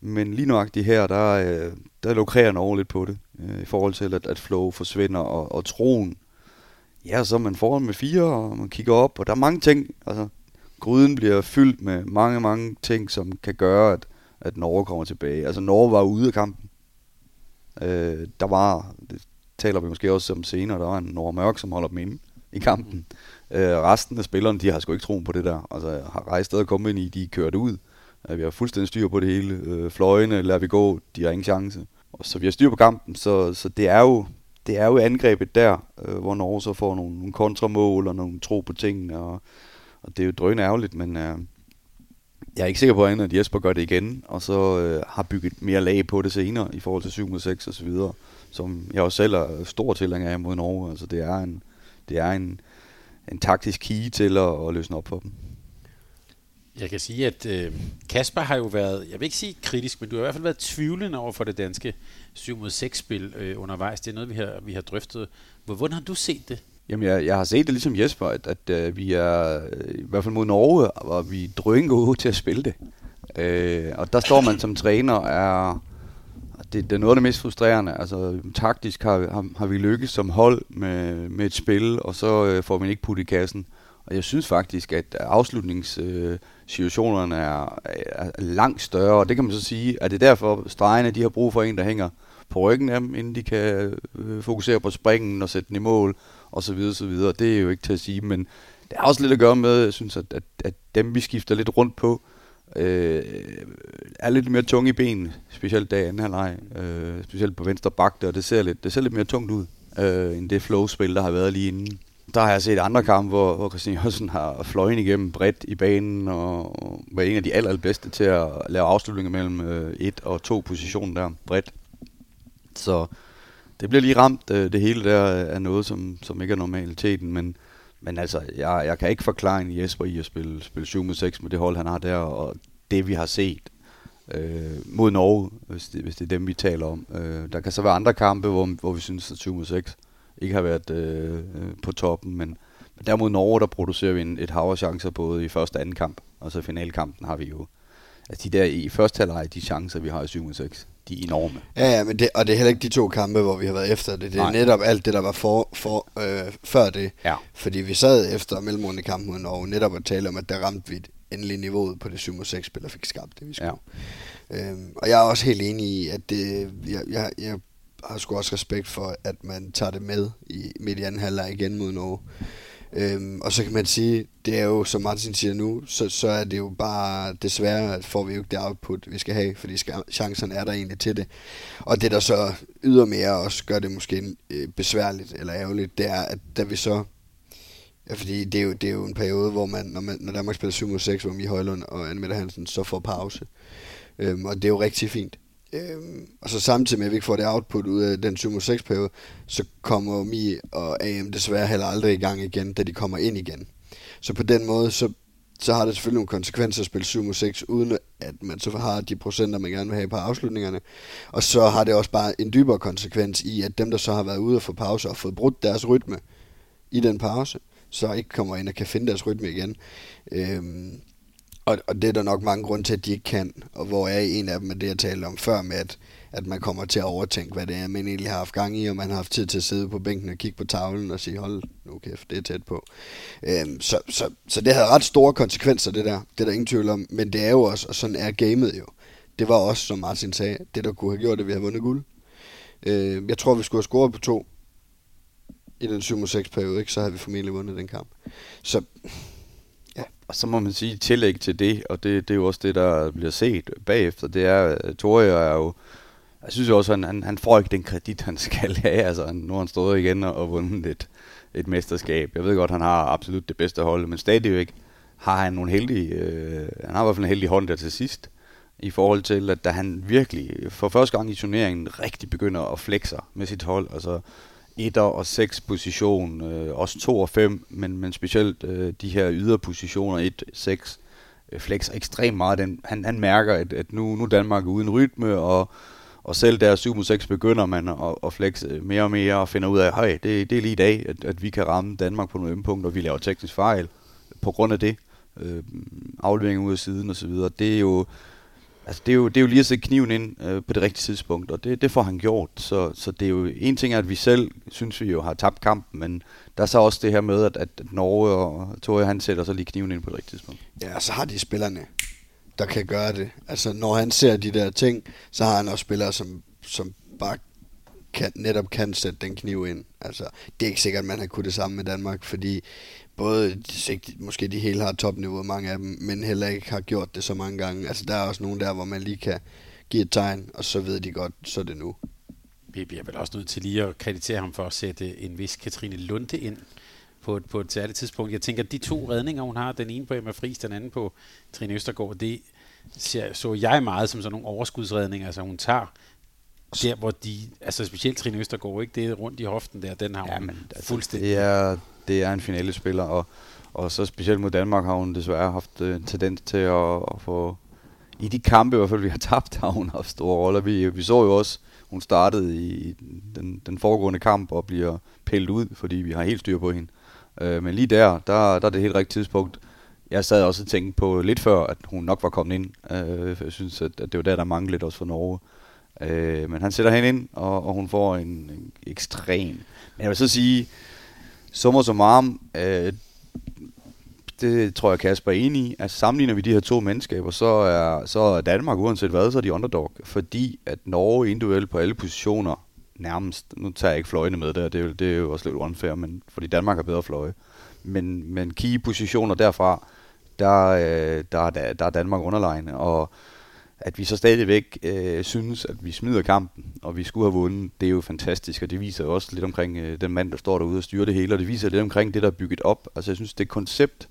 Men lige nøjagtigt her, der, øh, der lukrerer Norge lidt på det, øh, i forhold til, at, at flow forsvinder, og, og troen, ja, så er man foran med fire, og man kigger op, og der er mange ting, altså, gryden bliver fyldt med mange, mange ting, som kan gøre, at, at Norge kommer tilbage. Altså, Norge var ude af kampen Øh, der var, det taler vi måske også om senere, der var en Norge Mørk, som holder dem inde i kampen. Øh, resten af spillerne, de har sgu ikke troen på det der. Altså, har rejst og kommet ind i, de er kørt ud. Øh, vi har fuldstændig styr på det hele. Øh, fløjene lader vi gå, de har ingen chance. Og så vi har styr på kampen, så, så det er jo det er jo angrebet der, øh, hvor Norge så får nogle, nogle kontramål og nogle tro på tingene, og, og det er jo drøn ærgerligt, men øh, jeg er ikke sikker på, at Jesper gør det igen, og så øh, har bygget mere lag på det senere i forhold til 7 mod 6 og så videre, som jeg også selv er stor tilhænger af mod Norge. Altså det er en, det er en, en taktisk key til at, at løsne op for dem. Jeg kan sige, at øh, Kasper har jo været, jeg vil ikke sige kritisk, men du har i hvert fald været tvivlende over for det danske 7 mod 6 spil øh, undervejs. Det er noget, vi har, vi har drøftet. Hvordan har du set det? Jamen, jeg, jeg har set det ligesom Jesper, at, at øh, vi er, øh, i hvert fald mod Norge, og vi drøn gode til at spille det. Øh, og der står man som træner, er, det, det er noget af det mest frustrerende. Altså, taktisk har, har, har vi lykkes som hold med, med et spil, og så øh, får vi ikke puttet i kassen. Og jeg synes faktisk, at afslutnings øh, situationerne er, er langt større, og det kan man så sige, at det er derfor, stregene de har brug for en, der hænger på ryggen af dem, inden de kan øh, fokusere på springen og sætte den i mål, og så videre, så videre. Det er jo ikke til at sige, men det har også lidt at gøre med, jeg synes, at, at, at dem vi skifter lidt rundt på, øh, er lidt mere tunge i benene, specielt dag anden halvleg, øh, specielt på venstre bakte, og det ser lidt, det ser lidt mere tungt ud, øh, end det flow-spil, der har været lige inden. Der har jeg set andre kampe, hvor, hvor Christian Jørgensen har fløjen igennem bredt i banen, og var en af de aller, allerbedste til at lave afslutninger mellem øh, et og to positioner der bredt. Så det bliver lige ramt, øh, det hele der er noget, som, som ikke er normaliteten, men, men altså, jeg, jeg kan ikke forklare en Jesper i at spille, spille 7 mod 6 med det hold, han har der, og det vi har set øh, mod Norge, hvis det, hvis det er dem, vi taler om. Øh, der kan så være andre kampe, hvor, hvor vi synes, at 7 mod 6 ikke har været øh, på toppen, men, men der mod Norge, der producerer vi en, et hav af chancer både i første og anden kamp, og så finalkampen har vi jo, altså de der i første halvleg, de chancer, vi har i 7 mod 6, de er enorme. Ja, ja, men det, og det er heller ikke de to kampe, hvor vi har været efter det. Det er Nej. netop alt det, der var for, for, øh, før det. Ja. Fordi vi sad efter mellemrunde kamp mod Norge netop at tale om, at der ramte vi et endelig niveauet på det 7 6 spil og fik skabt det, vi skulle. Ja. Øhm, og jeg er også helt enig i, at det, jeg, jeg, jeg har sgu også respekt for, at man tager det med i midt i anden halvleg igen mod Norge. Øhm, og så kan man sige, det er jo, som Martin siger nu, så, så er det jo bare, desværre at får vi jo ikke det output, vi skal have, fordi chancerne er der egentlig til det. Og det, der så ydermere også gør det måske øh, besværligt eller ærgerligt, det er, at da vi så Ja, fordi det er, jo, det er jo en periode, hvor man, når, man, når Danmark spiller 7 mod 6, hvor Mie Højlund og Anne Mette Hansen så får pause. Øhm, og det er jo rigtig fint. Øhm, og så samtidig med, at vi ikke får det output ud af den 7 6 periode, så kommer Mi og AM desværre heller aldrig i gang igen, da de kommer ind igen. Så på den måde, så, så har det selvfølgelig nogle konsekvenser at spille 7 6, uden at man så har de procenter, man gerne vil have på afslutningerne. Og så har det også bare en dybere konsekvens i, at dem, der så har været ude og få pause og fået brudt deres rytme i den pause, så ikke kommer ind og kan finde deres rytme igen. Øhm, og, og det er der nok mange grunde til, at de ikke kan. Og hvor er en af dem, er det jeg talte om før, med at, at man kommer til at overtænke, hvad det er, man egentlig har haft gang i, og man har haft tid til at sidde på bænken og kigge på tavlen og sige, hold nu kæft, det er tæt på. Øhm, så, så, så det havde ret store konsekvenser, det der. Det er der ingen tvivl om. Men det er jo også, og sådan er gamet jo. Det var også, som Martin sagde, det der kunne have gjort, at vi havde vundet guld. Øh, jeg tror, vi skulle have scoret på to i den 7-6 periode, ikke? så havde vi formentlig vundet den kamp. Så og så må man sige tillæg til det, og det, det er jo også det, der bliver set bagefter, det er, at Torje er jo, jeg synes jo også, at han, han får ikke den kredit, han skal have. Altså, nu har han stået igen og, og vundet et, et mesterskab. Jeg ved godt, han har absolut det bedste hold, men stadigvæk har han nogle heldige, øh, han har i hvert fald en heldig hånd der til sidst, i forhold til, at da han virkelig for første gang i turneringen rigtig begynder at flexe med sit hold, altså etter og 6 position, øh, også 2 og 5, men, men specielt øh, de her yderpositioner 1, 6, øh, flexer ekstremt meget. Den, han, han mærker, at, at nu, nu Danmark er uden rytme, og, og selv der 7 6 begynder man at, at flexe mere og mere, og finder ud af, at det, det er lige i dag, at, at vi kan ramme Danmark på nogle ømpunkter, og vi laver teknisk fejl på grund af det. Øh, aflevering ud af siden osv. Det er jo Altså, det er, jo, det er jo lige at sætte kniven ind øh, på det rigtige tidspunkt, og det, det får han gjort. Så, så det er jo en ting, at vi selv synes, vi jo har tabt kampen, men der er så også det her med, at, at Norge og Tore, han sætter så lige kniven ind på det rigtige tidspunkt. Ja, så har de spillerne, der kan gøre det. Altså, når han ser de der ting, så har han også spillere, som, som bare kan, netop kan sætte den kniv ind. Altså, det er ikke sikkert, at man har kunnet det samme med Danmark, fordi både måske de hele har topniveau, mange af dem, men heller ikke har gjort det så mange gange. Altså, der er også nogen der, hvor man lige kan give et tegn, og så ved de godt, så er det nu. Vi bliver vel også nødt til lige at kreditere ham for at sætte en vis Katrine Lunde ind på et, på et særligt tidspunkt. Jeg tænker, at de to redninger, hun har, den ene på Emma Friis, den anden på Trine Østergaard, det så jeg meget som sådan nogle overskudsredninger, altså hun tager der, hvor de, altså specielt Trine Østergaard, ikke? det er rundt i hoften der, den har ja, hun men, altså, fuldstændig. Det er, det er en finalespiller, og, og så specielt mod Danmark har hun desværre haft øh, en tendens til at, at få, i de kampe i hvert fald, vi har tabt, har hun haft store roller. Vi, vi så jo også, hun startede i den, den foregående kamp og bliver pillet ud, fordi vi har helt styr på hende. Øh, men lige der, der, der er det helt rigtigt tidspunkt. Jeg sad også og tænkte på lidt før, at hun nok var kommet ind. Øh, jeg synes, at, at det var der, der manglede lidt også for Norge. Øh, men han sætter hende ind, og, og hun får en, en ekstrem... Men jeg vil så sige, summer som arm, øh, det tror jeg Kasper er enig i. Altså sammenligner vi de her to mandskaber, så er, så er Danmark uanset hvad, så er de underdog. Fordi at Norge individuelt på alle positioner nærmest, nu tager jeg ikke fløjene med der, det er, jo, det er jo også lidt unfair, men fordi Danmark har bedre fløje. Men, men key positioner derfra, der, øh, der, der, der er Danmark underlegne, og at vi så stadigvæk øh, synes, at vi smider kampen, og vi skulle have vundet, det er jo fantastisk, og det viser også lidt omkring øh, den mand, der står derude og styrer det hele, og det viser lidt omkring det, der er bygget op. Altså jeg synes, det koncept,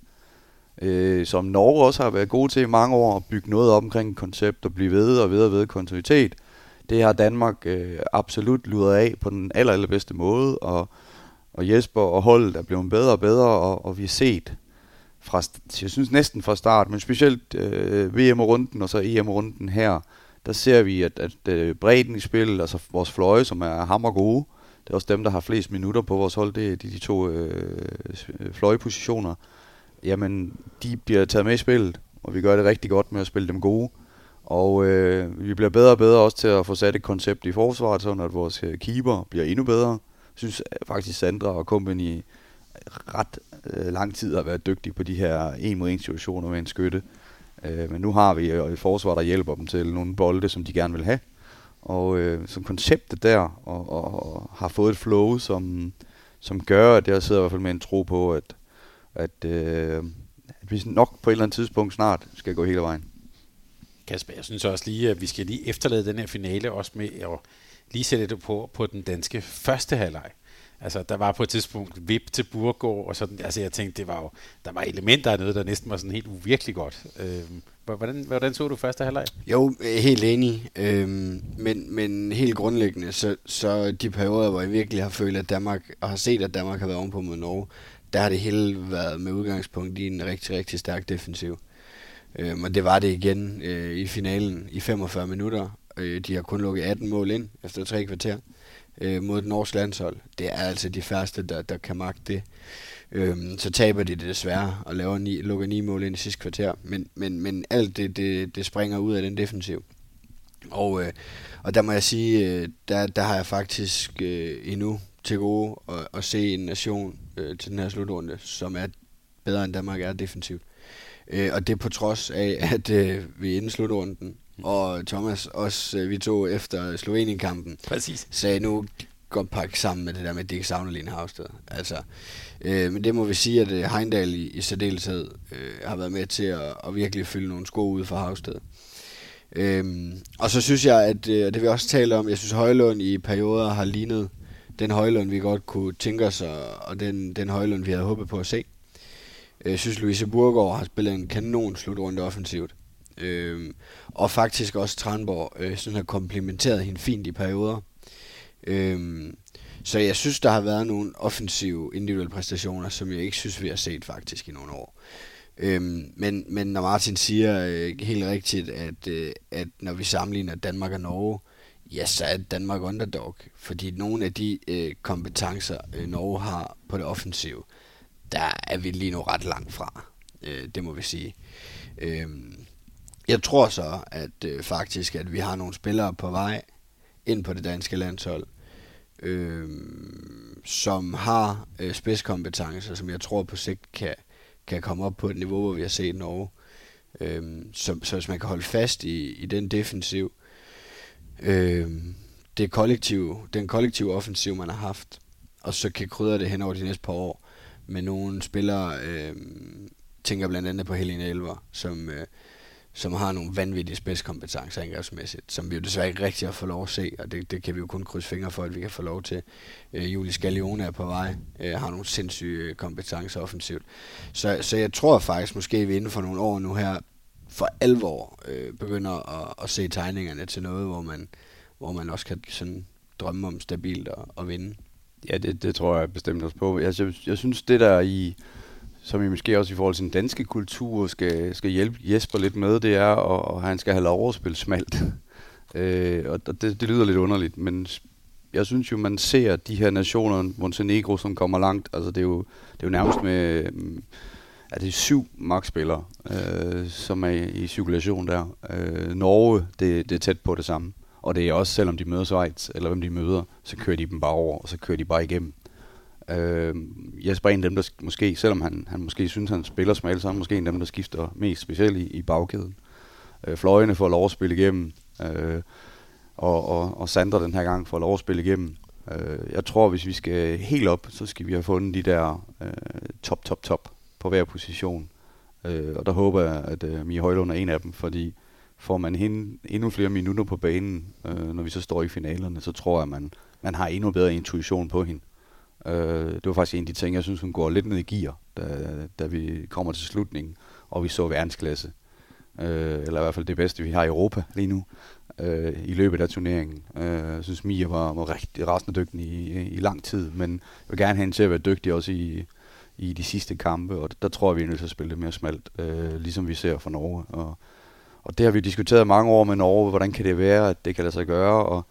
øh, som Norge også har været gode til i mange år, at bygge noget op omkring koncept og blive ved og ved og ved kontinuitet, det har Danmark øh, absolut luret af på den aller, allerbedste måde, og, og Jesper og holdet er blevet bedre og bedre, og, og vi har set fra, jeg synes næsten fra start, men specielt øh, VM-runden og så EM-runden her, der ser vi, at, at øh, bredden i spillet, altså vores fløje, som er hammer gode, det er også dem, der har flest minutter på vores hold, det er de, de to øh, øh, fløjepositioner, jamen de bliver taget med i spillet, og vi gør det rigtig godt med at spille dem gode. Og øh, vi bliver bedre og bedre også til at få sat et koncept i forsvaret, sådan at vores øh, keeper bliver endnu bedre. Jeg synes øh, faktisk Sandra og company ret øh, lang tid har været dygtig på de her en mod en situationer med en skytte. Øh, men nu har vi øh, et forsvar, der hjælper dem til nogle bolde, som de gerne vil have. Og øh, som konceptet der, og, og, og har fået et flow, som, som gør, at jeg sidder i hvert fald med en tro på, at, at, øh, at vi nok på et eller andet tidspunkt snart skal gå hele vejen. Kasper, jeg synes også lige, at vi skal lige efterlade den her finale også med at lige sætte det på, på den danske første halvleg. Altså, der var på et tidspunkt vip til Burgård, og sådan, altså jeg tænkte, det var jo, der var elementer af noget, der næsten var sådan helt uvirkelig godt. Øhm, hvordan, hvordan så du første halvleg? Jo, øh, helt enig. Øhm, men, men helt grundlæggende, så, så de perioder, hvor jeg virkelig har følt, at Danmark, og har set, at Danmark har været ovenpå mod Norge, der har det hele været med udgangspunkt i en rigtig, rigtig stærk defensiv. Øhm, og det var det igen øh, i finalen i 45 minutter. Øh, de har kun lukket 18 mål ind efter tre kvarter øh, mod det norsk landshold. Det er altså de færreste, der, der kan magte det. Øhm, så taber de det desværre og laver ni, lukker ni mål ind i sidste kvarter. Men, men, men alt det, det, det springer ud af den defensiv. Og, øh, og der må jeg sige, øh, der, der har jeg faktisk øh, endnu til gode at, at se en nation øh, til den her slutrunde, som er bedre end Danmark er defensivt. Øh, og det på trods af, at øh, vi inden slutrunden og Thomas, også øh, vi to efter Slovenien-kampen, Præcis. sagde nu godt pakke sammen med det der med, at det ikke savner Line Havsted. Altså, øh, men det må vi sige, at øh, Heindal i, i særdeleshed øh, har været med til at, at virkelig fylde nogle sko ud for Havsted. Øhm, og så synes jeg, at øh, det jeg også tale om, jeg synes Højlund i perioder har lignet den Højlund, vi godt kunne tænke os, og, og den, den Højlund, vi havde håbet på at se. Jeg synes, Louise Burgård har spillet en kanon slutrunde offensivt. Øh, og faktisk også Tranborg øh, sådan har komplementeret hende fint i perioder. Øh, så jeg synes, der har været nogle offensive individuelle præstationer, som jeg ikke synes, vi har set faktisk i nogle år. Øhm, men, men når Martin siger øh, helt rigtigt, at, øh, at når vi sammenligner Danmark og Norge, ja, så er Danmark underdog. Fordi nogle af de øh, kompetencer, øh, Norge har på det offensive, der er vi lige nu ret langt fra. Øh, det må vi sige. Øhm, jeg tror så, at øh, faktisk, at vi har nogle spillere på vej ind på det danske landshold, øh, som har øh, spidskompetencer, som jeg tror på sigt kan, kan komme op på et niveau, hvor vi har set Norge. Øh, så, så hvis man kan holde fast i, i den defensiv, øh, det kollektive, den kollektive offensiv, man har haft, og så kan krydre det hen over de næste par år med nogle spillere, øh, tænker blandt andet på Helene Elver, som, øh, som har nogle vanvittige spidskompetencer angrebsmæssigt, som vi jo desværre ikke rigtig har fået lov at se, og det, det kan vi jo kun krydse fingre for, at vi kan få lov til. Øh, Julie Scalione er på vej, øh, har nogle sindssyge kompetencer offensivt. Så, så jeg tror faktisk, måske vi inden for nogle år nu her, for alvor øh, begynder at, at se tegningerne til noget, hvor man, hvor man også kan sådan drømme om stabilt at, at vinde. Ja, det, det tror jeg bestemt også på. Jeg, jeg, jeg synes, det der i, som I måske også i forhold til den danske kultur skal, skal hjælpe Jesper lidt med, det er, og, og han skal have lov at spille smalt. øh, og det, det lyder lidt underligt, men jeg synes jo, man ser de her nationer, Montenegro, som kommer langt, altså det er jo, det er jo nærmest med, mm, er det syv magtspillere, øh, som er i cirkulation der. Øh, Norge, det, det er tæt på det samme. Og det er også, selvom de møder Schweiz, eller hvem de møder, så kører de dem bare over, og så kører de bare igennem. Øh, Jesper er en af dem, der måske, selvom han, han måske synes, han spiller smalt, så er han måske en af dem, der skifter mest specielt i, i bagkæden. Øh, fløjene får lov at spille igennem, øh, og, og, og Sander den her gang får lov at spille igennem. Øh, jeg tror, hvis vi skal helt op, så skal vi have fundet de der øh, top, top, top på hver position. Øh, og der håber jeg, at øh, Mia Højlund er en af dem, fordi får man hende endnu flere minutter på banen, øh, når vi så står i finalerne, så tror jeg, at man, man har endnu bedre intuition på hende. Øh, det var faktisk en af de ting, jeg synes, hun går lidt ned i gear, da, da vi kommer til slutningen, og vi så verdensklasse. Øh, eller i hvert fald det bedste, vi har i Europa lige nu, øh, i løbet af turneringen. Øh, jeg synes, Mia var, var rigtig rasende dygtig i, i, i lang tid, men jeg vil gerne have hende til at være dygtig også i, i de sidste kampe, og der tror jeg, vi er nødt til at spille det mere smalt, øh, ligesom vi ser for Norge. Og, og det har vi diskuteret mange år med Norge, hvordan kan det være, at det kan lade sig gøre, og,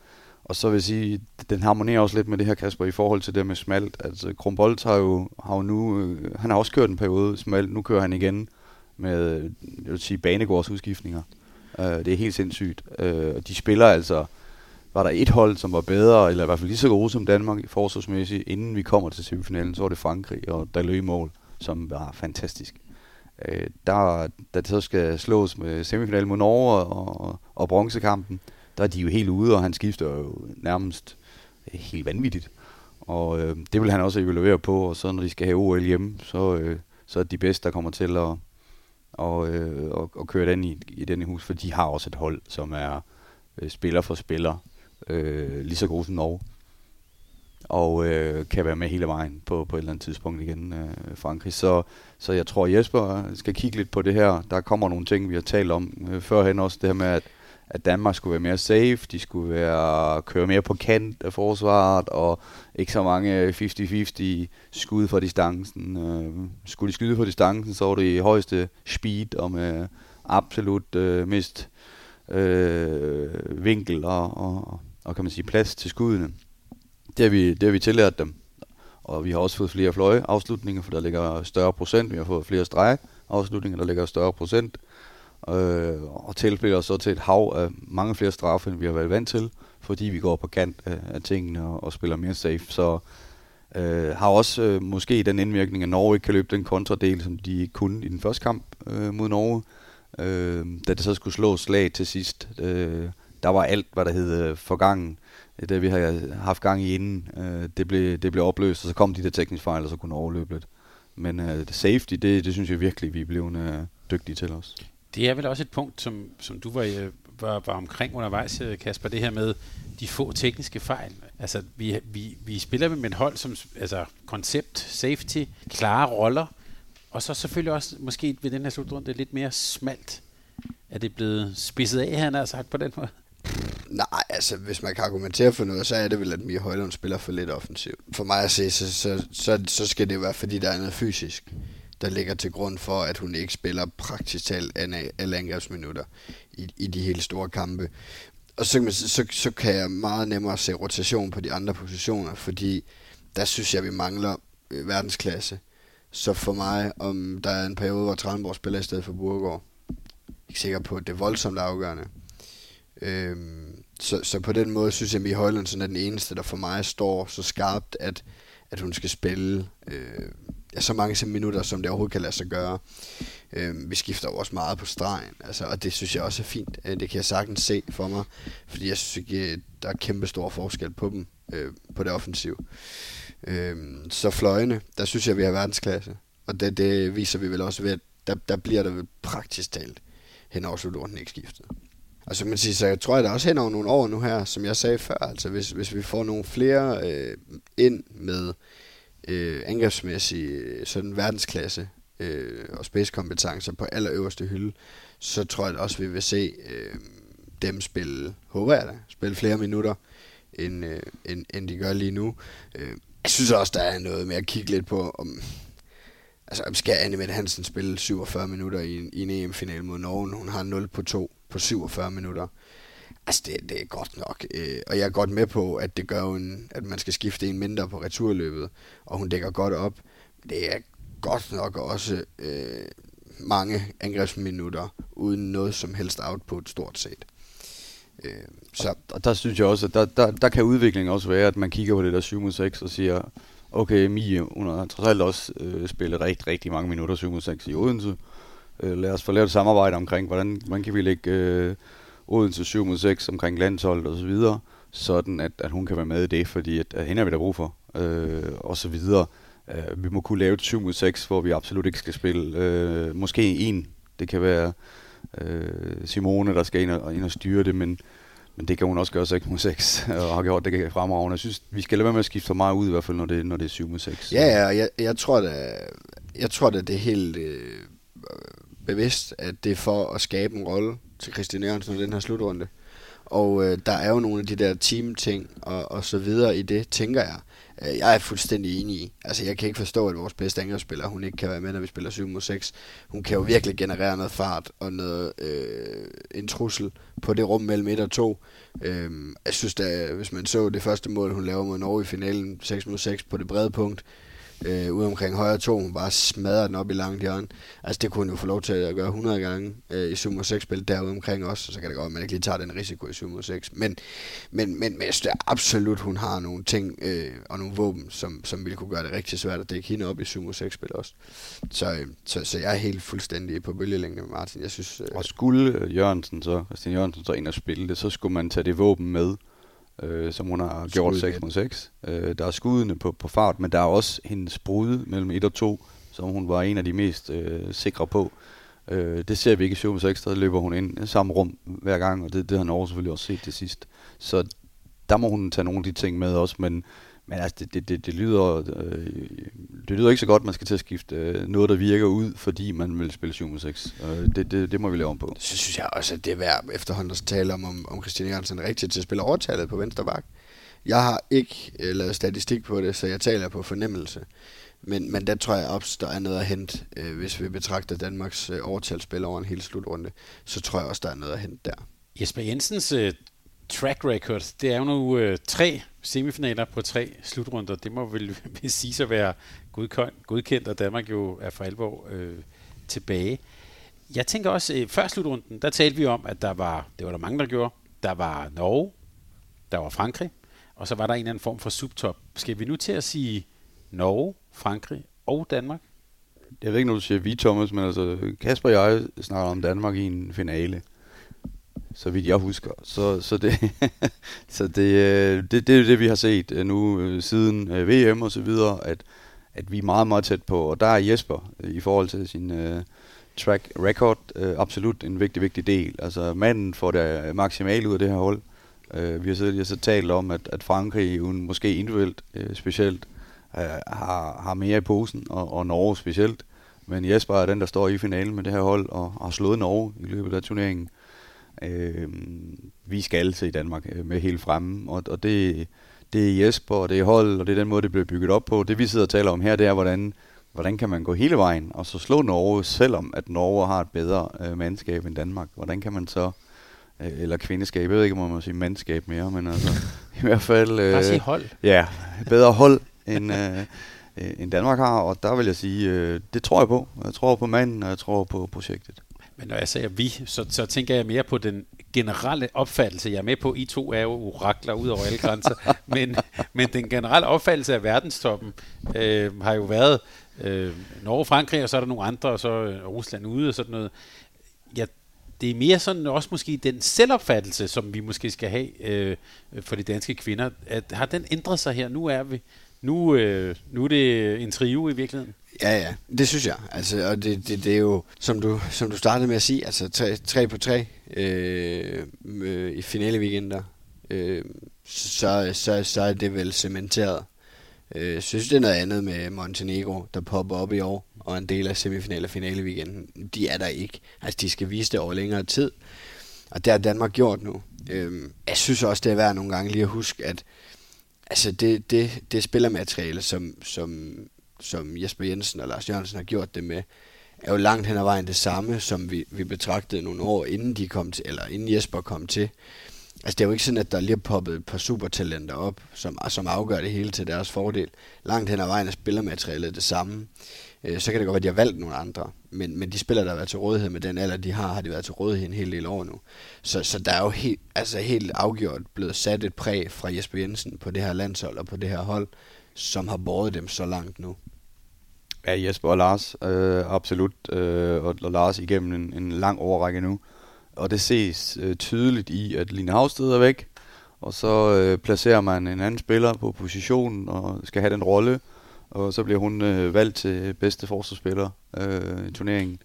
og så vil jeg sige, den harmonerer også lidt med det her, Kasper, i forhold til det med smalt. Altså, Krumbolt har jo, har jo nu, øh, han har også kørt en periode smalt, nu kører han igen med, jeg vil sige, banegårds udskiftninger. Uh, øh, det er helt sindssygt. Uh, de spiller altså, var der et hold, som var bedre, eller i hvert fald lige så gode som Danmark forsvarsmæssigt, inden vi kommer til semifinalen, så var det Frankrig og der løb mål, som var fantastisk. Øh, der, da det så skal slås med semifinalen mod Norge og, og, og bronzekampen, der er de jo helt ude, og han skifter jo nærmest helt vanvittigt. Og øh, det vil han også evaluere på, og så når de skal have OL hjemme, så, øh, så er det de bedste, der kommer til at og, øh, og, og køre den i, i den hus, for de har også et hold, som er øh, spiller for spiller, øh, lige så god som Norge. Og øh, kan være med hele vejen på, på et eller andet tidspunkt igen, øh, Frankrig. Så, så jeg tror, Jesper skal kigge lidt på det her. Der kommer nogle ting, vi har talt om øh, førhen også. Det her med, at, at Danmark skulle være mere safe. De skulle være køre mere på kant af forsvaret, og ikke så mange øh, 50-50 skud fra distancen. Øh, skulle de skyde fra distancen, så var det i højeste speed og med absolut øh, mist øh, vinkel og, og, og kan man sige plads til skuddene. Det har vi, det har vi tillært dem. Og vi har også fået flere fløje afslutninger, for der ligger større procent. Vi har fået flere streg afslutninger, der ligger større procent. Øh, øh, og tilspiller så til et hav af mange flere straffe, end vi har været vant til, fordi vi går på kant af, af tingene og, og spiller mere safe. Så øh, har også øh, måske den indvirkning, at Norge ikke kan løbe den kontradel, som de kunne i den første kamp øh, mod Norge. Øh, da det så skulle slå slag til sidst, øh, der var alt, hvad der hed øh, forgangen. Øh, det vi har haft gang i inden, øh, det, blev, det blev opløst, og så kom de der tekniske fejl, og så kunne overløbe lidt. Men øh, safety, det, det synes jeg virkelig, vi er blevet øh, dygtige til os. Det er vel også et punkt, som, som du var, øh, var, var omkring undervejs, øh, Kasper, det her med de få tekniske fejl. Altså, vi, vi, vi spiller med et hold som altså, koncept, safety, klare roller, og så selvfølgelig også måske ved den her slutrunde lidt mere smalt. Er det blevet spidset af, han har sagt på den måde? Nej, altså hvis man kan argumentere for noget, så er det vel, at Mia Højlund spiller for lidt offensivt. For mig at se, så, så, så, så skal det være, fordi der er noget fysisk, der ligger til grund for, at hun ikke spiller praktisk talt alle angrebsminutter i, i de helt store kampe. Og så, så, så kan jeg meget nemmere se rotation på de andre positioner, fordi der synes jeg, vi mangler øh, verdensklasse. Så for mig, om der er en periode, hvor Tranborg spiller i stedet for Burgård, ikke sikker på, at det er voldsomt afgørende. Øhm, så, så på den måde synes jeg, at Mie Højlundsen er den eneste, der for mig står så skarpt, at, at hun skal spille øh, ja, så mange minutter, som det overhovedet kan lade sig gøre. Øh, vi skifter jo også meget på stregen, altså, og det synes jeg også er fint. Øh, det kan jeg sagtens se for mig, fordi jeg synes ikke, der er kæmpe stor forskel på dem, øh, på det offensiv. Øh, så fløjene, der synes jeg, vi har verdensklasse. Og det, det viser vi vel også ved, at der, der bliver der vel praktisk talt hen over slutrunden ikke skiftet. Og man siger, så jeg tror, at der også hen over nogle år nu her, som jeg sagde før, altså hvis, hvis vi får nogle flere øh, ind med øh, angrebsmæssig øh, sådan verdensklasse øh, og spidskompetencer på allerøverste hylde, så tror jeg også, vi vil se øh, dem spille, håber jeg da, spille flere minutter, end, øh, end, end de gør lige nu. Øh, jeg synes også, der er noget med at kigge lidt på, om, altså, om skal Anne Mette Hansen spille 47 minutter i en, i en EM-final mod Norge? Hun har 0 på 2 på 47 minutter. Altså, det, det er godt nok. Øh, og jeg er godt med på, at det gør en, at man skal skifte en mindre på returløbet, og hun dækker godt op. Det er godt nok også øh, mange angrebsminutter, uden noget som helst output, stort set. Øh, så. Og, og der synes jeg også, at der, der, der kan udviklingen også være, at man kigger på det der 7 mod 6 og siger, okay, Mie, hun har trods alt også øh, spillet rigtig, rigtig mange minutter 7 mod 6 i Odense. Øh, lad os få lavet et samarbejde omkring, hvordan, hvordan kan vi lægge øh, Odense 7 mod 6 omkring landsholdet og så videre, sådan at, at hun kan være med i det, fordi at, at hende har vi der brug for, øh, og så videre. Øh, vi må kunne lave et 7 mod 6, hvor vi absolut ikke skal spille. Øh, måske en, det kan være øh, Simone, der skal ind og, ind og styre det, men, men det kan hun også gøre 6 mod 6, og har gjort det fremragende. Jeg synes, vi skal lade være med at skifte for meget ud, i hvert fald, når det, når det er 7 mod 6. Ja, ja, jeg, jeg tror da, jeg tror da, det er helt øh, bevidst, at det er for at skabe en rolle til Christian Jørgensen i den her slutrunde. Og øh, der er jo nogle af de der team-ting og, og så videre i det, tænker jeg. Øh, jeg er fuldstændig enig i. Altså, jeg kan ikke forstå, at vores bedste angrebsspiller, hun ikke kan være med, når vi spiller 7 mod 6. Hun kan jo virkelig generere noget fart og noget, øh, en trussel på det rum mellem 1 og 2. Øh, jeg synes da, hvis man så det første mål, hun laver mod Norge i finalen, 6 mod 6 på det brede punkt, øh, Øh, ude omkring højre to, bare smadrer den op i langt hjørne. Altså det kunne hun jo få lov til at gøre 100 gange øh, i sumo 6 spil derude omkring os, så kan det godt, at man ikke lige tager den risiko i sumo 6. Men, men, men, men jeg synes absolut, hun har nogle ting øh, og nogle våben, som, som ville kunne gøre det rigtig svært at dække hende op i sumo 6 spil også. Så, øh, så, så jeg er helt fuldstændig på bølgelængde med Martin. Jeg synes, øh, og skulle Jørgensen så, Christian Jørgensen så ind og spille det, så skulle man tage det våben med, øh, som hun har gjort 6 mod 6. Øh, der er skuddene på, på fart, men der er også hendes brud mellem 1 og 2, som hun var en af de mest øh, sikre på. Øh, det ser vi ikke i 7 mod 6, der løber hun ind i samme rum hver gang, og det, det har Norge selvfølgelig også set til sidst. Så der må hun tage nogle af de ting med også, men men altså, det, det, det, det, lyder, øh, det lyder ikke så godt, man skal til at skifte øh, noget, der virker ud, fordi man vil spille 7 6. Øh, det, det, det må vi lave om på. Så synes jeg også, at det er værd efterhånden at tale om, om, om Christian Jørgensen er rigtig til at spille overtallet på venstre bak. Jeg har ikke øh, lavet statistik på det, så jeg taler på fornemmelse. Men, men der tror jeg også, der er noget at hente, øh, hvis vi betragter Danmarks øh, overtalsspil over en hel slutrunde. Så tror jeg også, der er noget at hente der. Jesper Jensens øh, track record, det er jo nu øh, tre semifinaler på tre slutrunder. Det må vel vil sige sig være godkendt, godkendt, og Danmark jo er for alvor øh, tilbage. Jeg tænker også, øh, før slutrunden, der talte vi om, at der var, det var der mange, der gjorde, der var Norge, der var Frankrig, og så var der en eller anden form for subtop. Skal vi nu til at sige Norge, Frankrig og Danmark? Jeg ved ikke, når du siger vi, Thomas, men altså Kasper og jeg snakker om Danmark i en finale så vidt jeg husker. Så, så, det, så det, øh, det, det er det, vi har set øh, nu øh, siden VM og så videre, at, at vi er meget, meget tæt på. Og der er Jesper i forhold til sin uh, track record uh, absolut en vigtig, vigtig del. Altså manden får det maksimale ud af det her hold. Uh, vi har så, så talt om, at, at Frankrig måske individuelt uh, specielt uh, har, har mere i posen, og, og Norge specielt. Men Jesper er den, der står i finalen med det her hold, og har slået Norge i løbet af turneringen. Øh, vi skal se Danmark øh, med helt fremme, og, og det, det er Jesper, og det er hold, og det er den måde, det bliver bygget op på. Det vi sidder og taler om her, det er, hvordan, hvordan kan man gå hele vejen, og så slå Norge, selvom at Norge har et bedre øh, mandskab end Danmark. Hvordan kan man så, øh, eller kvindeskab, jeg ved ikke, om man må sige mandskab mere, men altså, i hvert fald... Øh, Bare sige hold. Ja, bedre hold end... Øh, end Danmark har, og der vil jeg sige, øh, det tror jeg på. Jeg tror på manden, og jeg tror på projektet. Men når jeg siger vi, så, så tænker jeg mere på den generelle opfattelse. Jeg er med på, I to er jo orakler ud over alle grænser, men, men den generelle opfattelse af verdenstoppen øh, har jo været øh, Norge, Frankrig, og så er der nogle andre, og så øh, Rusland ude og sådan noget. Jeg det er mere sådan også måske den selvopfattelse, som vi måske skal have øh, for de danske kvinder. At, har den ændret sig her? Nu er vi nu, øh, nu er det en trio i virkeligheden. Ja, ja, det synes jeg. Altså, og det, det, det er jo, som du, som du startede med at sige, altså tre, tre på tre øh, øh, i finale weekender, øh, så, så, så er det vel cementeret. Øh, jeg synes, det er noget andet med Montenegro, der popper op i år, og en del af semifinal og finale weekenden. De er der ikke. Altså, de skal vise det over længere tid. Og det har Danmark gjort nu. Øh, jeg synes også, det er værd nogle gange lige at huske, at altså det, det, det spillermateriale, som, som, som Jesper Jensen og Lars Jørgensen har gjort det med, er jo langt hen ad vejen det samme, som vi, vi betragtede nogle år inden de kom til, eller inden Jesper kom til. Altså det er jo ikke sådan, at der lige er poppet et par supertalenter op, som, som afgør det hele til deres fordel. Langt hen ad vejen er spillermaterialet det samme. Øh, så kan det godt være, at de har valgt nogle andre. Men, men de spillere, der har været til rådighed med den alder, de har, har de været til rådighed en hel del år nu. Så, så der er jo helt, altså helt afgjort blevet sat et præg fra Jesper Jensen på det her landshold og på det her hold, som har båret dem så langt nu. Ja, Jesper og Lars, øh, absolut. Øh, og, og Lars igennem en, en lang overrække nu. Og det ses øh, tydeligt i, at Line Havsted er væk, og så øh, placerer man en anden spiller på positionen og skal have den rolle, og så bliver hun øh, valgt til bedste forsvarsspiller øh, i turneringen,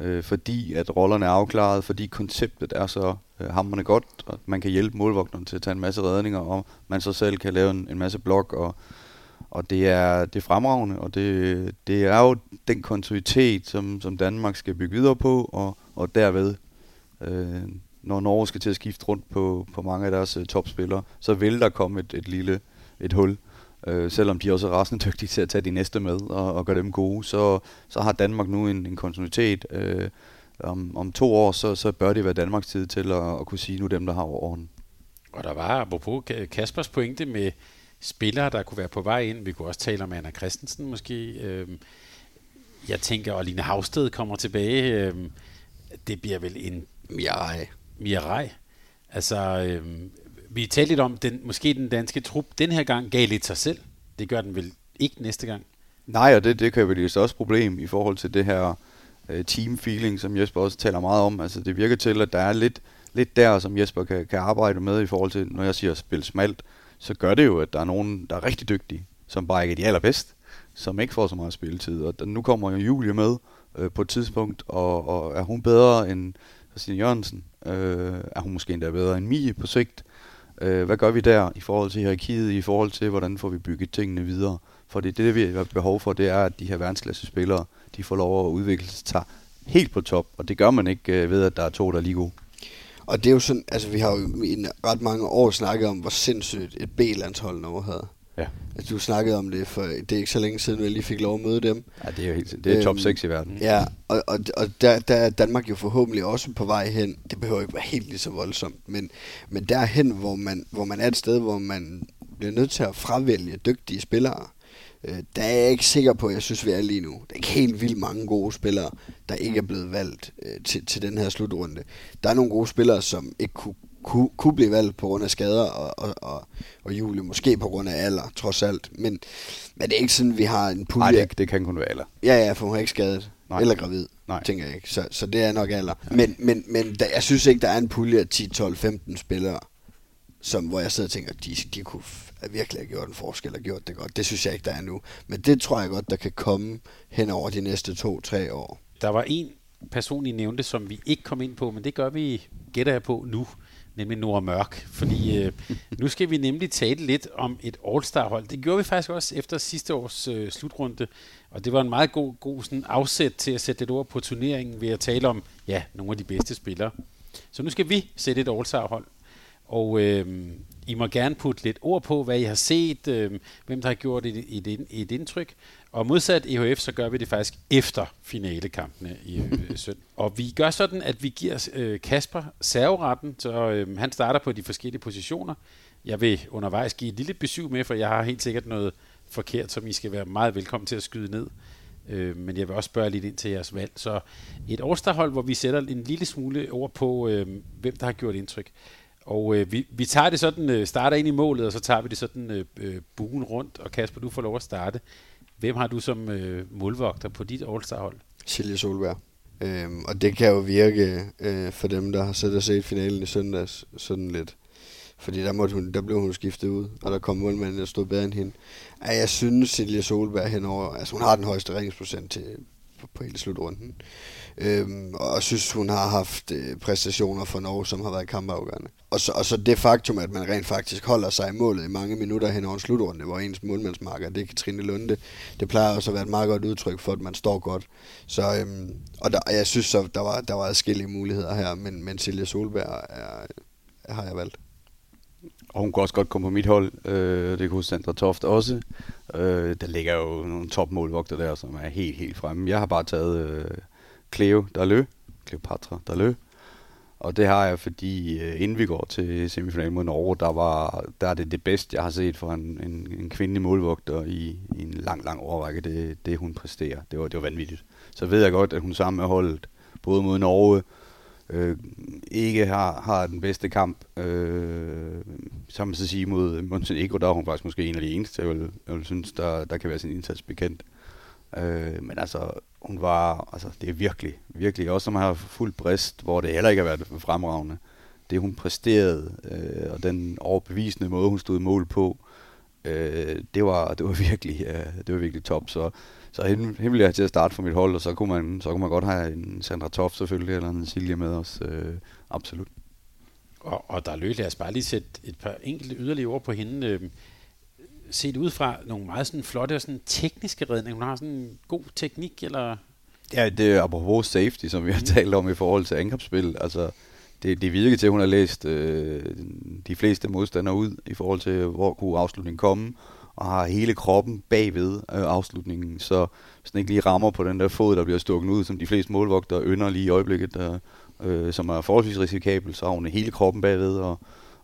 øh, fordi at rollerne er afklaret, fordi konceptet er så øh, hammerne godt, og man kan hjælpe målvogteren til at tage en masse redninger, og man så selv kan lave en, en masse blok, og, og det er, det er fremragende, og det, det er jo den kontinuitet, som, som Danmark skal bygge videre på, og, og derved øh, når Norge skal til at skifte rundt på, på mange af deres øh, topspillere, så vil der komme et, et lille et hul. Øh, selvom de også er rasende dygtige til at tage de næste med og, og gøre dem gode, så, så har Danmark nu en, en kontinuitet. Øh, om, om to år, så, så bør det være Danmarks tid til at, at kunne sige nu dem, der har orden. Og der var, apropos Kaspers pointe med spillere, der kunne være på vej ind. Vi kunne også tale om Anna Christensen måske. Øh, jeg tænker, at Line Havsted kommer tilbage. Øh, det bliver vel en Mirai. Mirai. Altså, øh, vi talte lidt om, den, måske den danske trup den her gang gav lidt sig selv. Det gør den vel ikke næste gang? Nej, og det, det kan vel også problem i forhold til det her øh, team feeling, som Jesper også taler meget om. Altså, det virker til, at der er lidt, lidt der, som Jesper kan, kan arbejde med i forhold til, når jeg siger at spille smalt, så gør det jo, at der er nogen, der er rigtig dygtige, som bare ikke er de allerbedste, som ikke får så meget spilletid. Og nu kommer jo Julie med øh, på et tidspunkt, og, og er hun bedre end Christine Jørgensen? Øh, er hun måske endda bedre end Mie på sigt? Øh, hvad gør vi der i forhold til hierarkiet, i forhold til, hvordan får vi bygget tingene videre? For det, det, vi har behov for, det er, at de her verdensklasse spillere, de får lov at udvikle sig helt på top, og det gør man ikke øh, ved, at der er to, der er lige gode. Og det er jo sådan, altså vi har jo i ret mange år snakket om, hvor sindssygt et B-landshold Norge havde. Ja. Altså, du snakkede om det, for det er ikke så længe siden, vi lige fik lov at møde dem. Ja, det er jo helt, det er top 6 øhm, i verden. Ja, og, og, og der, der er Danmark jo forhåbentlig også på vej hen. Det behøver ikke være helt lige så voldsomt, men, men derhen, hvor man, hvor man er et sted, hvor man bliver nødt til at fravælge dygtige spillere, øh, der er jeg ikke sikker på, at jeg synes, vi er lige nu. Der er ikke helt vildt mange gode spillere, der ikke er blevet valgt øh, til, til den her slutrunde. Der er nogle gode spillere, som ikke kunne kunne, kunne blive valgt på grund af skader, og, og, og, og Julie måske på grund af alder, trods alt. Men, men det er ikke sådan, vi har en pulje. Nej, det, det kan kun være alder. Ja, ja, for hun er ikke skadet. Nej. Eller gravid, Nej. tænker jeg ikke. Så, så det er nok alder. Ja. Men, men, men der, jeg synes ikke, der er en pulje af 10, 12, 15 spillere, som, hvor jeg sidder og tænker, de, de kunne virkelig har gjort en forskel og gjort det godt. Det synes jeg ikke, der er nu. Men det tror jeg godt, der kan komme hen over de næste to-tre år. Der var en person, I nævnte, som vi ikke kom ind på, men det gør vi, gætter jeg på nu nemlig Nora Mørk. Fordi øh, nu skal vi nemlig tale lidt om et All-Star-hold. Det gjorde vi faktisk også efter sidste års øh, slutrunde, og det var en meget god, god sådan afsæt til at sætte et ord på turneringen ved at tale om ja, nogle af de bedste spillere. Så nu skal vi sætte et All-Star-hold. Og øh, i må gerne putte lidt ord på, hvad I har set, øh, hvem der har gjort et, et, et, indtryk. Og modsat EHF, så gør vi det faktisk efter finalekampene i øh, søndag. Og vi gør sådan, at vi giver øh, Kasper serveretten, så øh, han starter på de forskellige positioner. Jeg vil undervejs give et lille besøg med, for jeg har helt sikkert noget forkert, som I skal være meget velkommen til at skyde ned. Øh, men jeg vil også spørge lidt ind til jeres valg. Så et All-Star-hold, hvor vi sætter en lille smule ord på, øh, hvem der har gjort indtryk. Og øh, vi, vi tager det sådan, øh, starter ind i målet, og så tager vi det sådan øh, øh, buen rundt. Og Kasper, du får lov at starte. Hvem har du som øh, målvogter på dit All-Star-hold? Silje Solberg. Øhm, og det kan jo virke øh, for dem, der har siddet og set finalen i søndags, sådan lidt. Fordi der, måtte hun, der blev hun skiftet ud, og der kom målmanden, der stod bedre end hende. Ej, jeg synes, Silje Solberg henover, altså hun har den højeste redningsprocent til, på, på hele slutrunden. Øhm, og synes, hun har haft øh, præstationer for Norge, som har været kampafgørende. Og så, og så det faktum, at man rent faktisk holder sig i målet i mange minutter hen over en slutrunde, hvor ens målmandsmarker, det er Katrine Lunde, det plejer også at være et meget godt udtryk for, at man står godt. Så, øhm, og, der, jeg synes så, der var, der var adskillige muligheder her, men, men Silje Solberg er, er, har jeg valgt. Og hun kunne også godt komme på mit hold. Øh, det kunne Sandra Toft også. Øh, der ligger jo nogle topmålvogter der, som er helt, helt fremme. Jeg har bare taget øh, Cleo Dalø, Cleopatra Dalø. Og det har jeg, fordi øh, inden vi går til semifinalen mod Norge, der, var, der er det det bedste, jeg har set for en, en, en kvindelig målvogter i, i en lang, lang overrække, det, det hun præsterer. Det var, det var vanvittigt. Så ved jeg godt, at hun sammen med holdet, både mod Norge, øh, ikke har, har den bedste kamp. Øh, som man så sige mod Montenegro, der er hun faktisk måske en af de eneste, jeg vil, jeg vil synes, der, der kan være sin indsats bekendt. Øh, men altså, hun var, altså det er virkelig, virkelig, også som har fuld brist, hvor det heller ikke har været fremragende. Det hun præsterede, øh, og den overbevisende måde, hun stod i mål på, øh, det, var, det, var virkelig, øh, det var virkelig top. Så, så hende, hende ville jeg til at starte for mit hold, og så kunne man, så kunne man godt have en Sandra Toft selvfølgelig, eller en Silje med os, øh, absolut. Og, og der løb, lad os bare lige sætte et par enkelte yderligere ord på hende. Øhm, Set ud fra nogle meget sådan flotte og sådan tekniske redninger. Hun har sådan en god teknik, eller... Ja, det er apropos safety, som vi har mm. talt om i forhold til angrebsspil. Altså, det, det virker til, at hun har læst øh, de fleste modstandere ud i forhold til, hvor kunne afslutningen komme, og har hele kroppen bagved øh, afslutningen, så hvis den ikke lige rammer på den der fod, der bliver stukket ud, som de fleste målvogter ynder lige i øjeblikket, der, øh, som er forholdsvis risikabel, så har hun hele kroppen bagved, og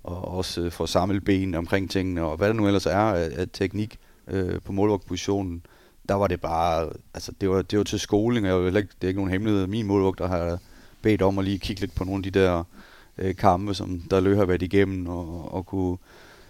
og også øh, få samlet ben omkring tingene, og hvad der nu ellers er af, af teknik øh, på målvogtpositionen, der var det bare, altså det var, det var til skoling, og jeg ikke, det er ikke nogen hemmelighed, min målvogter der har bedt om at lige kigge lidt på nogle af de der øh, kampe, som der løb har været igennem, og, og kunne,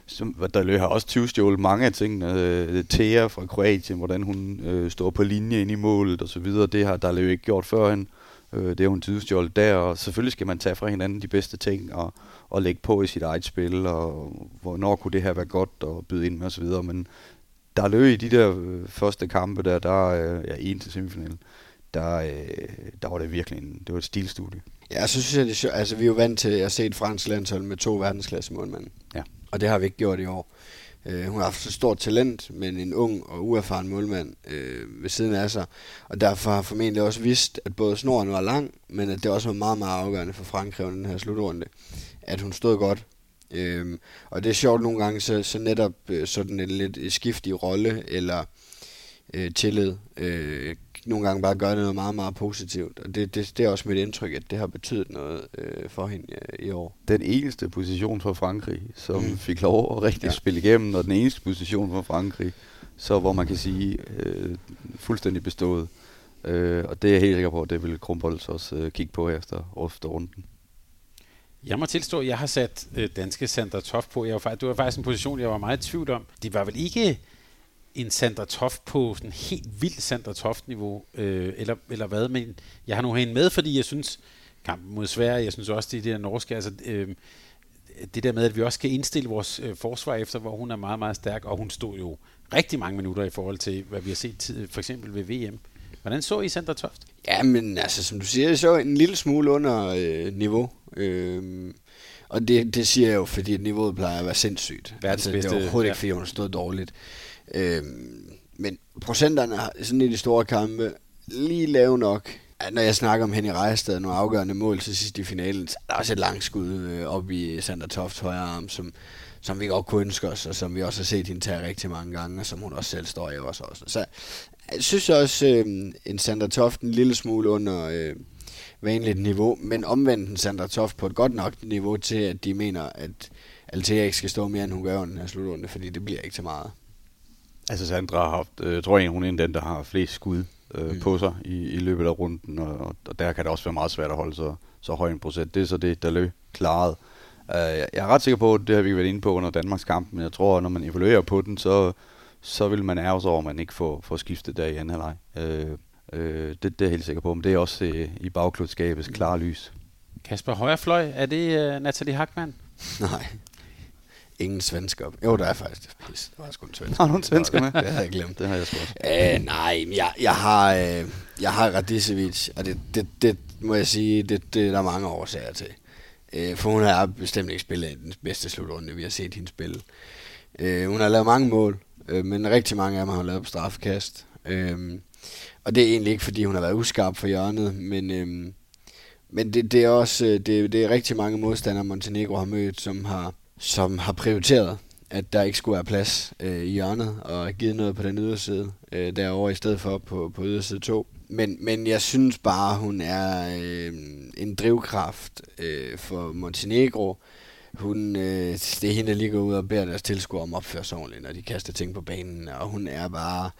som, der løb har også 20 stjålet mange af tingene. Øh, Thea fra Kroatien, hvordan hun øh, står på linje ind i målet og så videre, det har der løb ikke gjort førhen. Øh, det har hun tyvstjålet der, og selvfølgelig skal man tage fra hinanden de bedste ting, og, og lægge på i sit eget spil, og hvornår kunne det her være godt at byde ind med osv., men der løb i de der øh, første kampe der, der er ja, en til semifinalen, der, øh, der var det virkelig en, det var et stilstudie. Ja, så synes jeg, det er sjovt. Altså, vi er jo vant til at se et fransk landshold med to verdensklasse målmænd. Ja. Og det har vi ikke gjort i år. Uh, hun har haft et stort talent, men en ung og uerfaren målmand uh, ved siden af sig. Og derfor har formentlig også vidst, at både snoren var lang, men at det også var meget, meget afgørende for Frankrig den her slutrunde at hun stod godt. Øhm, og det er sjovt nogle gange, så, så netop øh, sådan en lidt skiftig rolle eller øh, tillid, øh, nogle gange bare gør noget meget, meget positivt. Og det, det, det er også mit indtryk, at det har betydet noget øh, for hende øh, i år. Den eneste position for Frankrig, som mm. fik lov at rigtig ja. spille igennem, og den eneste position for Frankrig, så hvor man kan sige øh, fuldstændig bestået. Øh, og det er jeg helt sikker på, at det vil Krumbolds også øh, kigge på efter, efter runden. Jeg må tilstå, at jeg har sat øh, danske Sandra Toft på. Jeg var, faktisk, det var faktisk en position, jeg var meget i tvivl om. Det var vel ikke en Sandra Toft på sådan helt vildt Sandra Toft-niveau, øh, eller, eller hvad, men jeg har nu hende med, fordi jeg synes, kampen mod Sverige, jeg synes også, det er det der norske, altså øh, det der med, at vi også skal indstille vores øh, forsvar efter, hvor hun er meget, meget stærk, og hun stod jo rigtig mange minutter i forhold til, hvad vi har set tid, for eksempel ved VM. Hvordan så I Sandra Toft? Ja, men altså, som du siger, så en lille smule under øh, niveau. Øhm, og det, det siger jeg jo, fordi niveauet plejer at være sindssygt. Verdens altså, det er overhovedet ja. ikke, fordi hun stået dårligt. Øhm, men procenterne sådan i de store kampe lige lave nok. Når jeg snakker om Henny Rejestad, nogle afgørende mål til sidst i finalen, så er der også et langt skud øh, op i Sander Tofts højre arm, som, som vi godt kunne ønske os, og som vi også har set hende tage rigtig mange gange, og som hun også selv står i også. Så jeg synes også, øh, en Sander Toft en lille smule under øh, vanligt niveau, men omvendt en Sander Toft på et godt nok niveau til, at de mener, at Altea ikke skal stå mere, end hun gør under den her slutrunde, fordi det bliver ikke til meget. Altså Sandra har haft, øh, tror jeg, hun er den, der har flest skud øh, mm. på sig i, i løbet af runden, og, og der kan det også være meget svært at holde så, så høj en procent. Det er så det, der løb klaret. Uh, jeg er ret sikker på, at det har vi været inde på under Danmarks kamp, men jeg tror, at når man evaluerer på den, så, så vil man ærge sig over, at man ikke får, får skiftet der i anden halvleg. Uh, uh, det, det er jeg helt sikker på, men det er også uh, i bagklodskabets klare lys. Kasper Højerfløj, er det uh, Nathalie Hackmann? Nej. Ingen svensker. Jo, der er faktisk. Pis, der var sgu en svensker. Har du en svensker med? Det havde jeg glemt. Det har jeg sgu også. Æh, nej, men jeg, jeg har, øh, jeg har Radicevic, og det, det, det må jeg sige, det, det er der mange årsager til. Øh, for hun har bestemt ikke spillet den bedste slutrunde, vi har set hende spille. Øh, hun har lavet mange mål, øh, men rigtig mange af dem har hun lavet på straffekast. Øh, og det er egentlig ikke, fordi hun har været uskarp for hjørnet, men, øhm, men det, det er også øh, det, det er rigtig mange modstandere, Montenegro har mødt, som har, som har prioriteret, at der ikke skulle være plads øh, i hjørnet, og givet noget på den yderside øh, derovre, i stedet for på, på yderside 2. Men, men jeg synes bare, hun er øh, en drivkraft øh, for Montenegro. Hun, øh, det er hende, der lige går ud og beder deres tilskuere om at opføre sig ordentligt, når de kaster ting på banen. Og hun er bare...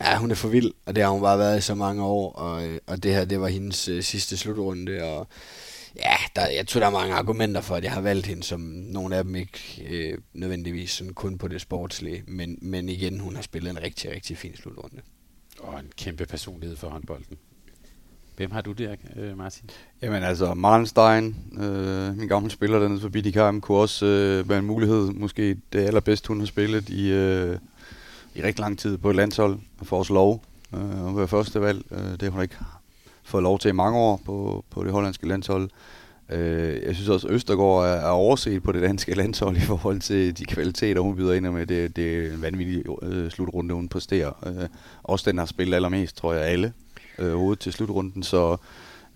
Ja, hun er for vild, og det har hun bare været i så mange år. Og, øh, og det her, det var hendes øh, sidste slutrunde, og ja, der, jeg tror, der er mange argumenter for, at jeg har valgt hende, som nogle af dem ikke øh, nødvendigvis sådan kun på det sportslige. Men, men igen, hun har spillet en rigtig, rigtig fin slutrunde. Og en kæmpe personlighed for håndbolden. Hvem har du der, øh, Martin? Jamen altså, Marlenstein, øh, min gamle spiller dernede for BDKM, kunne også øh, være en mulighed. Måske det allerbedste, hun har spillet i, øh, i rigtig lang tid på et landshold for os lov. Øh, at være første valg. Øh, det har hun ikke fået lov til i mange år på, på det hollandske landshold. Øh, jeg synes også, at Østergaard er, er overset på det danske landshold i forhold til de kvaliteter, hun byder ind med. Det, det er en vanvittig øh, slutrunde, hun præsterer. Øh, også den har spillet allermest, tror jeg, alle øh, hovedet til slutrunden, så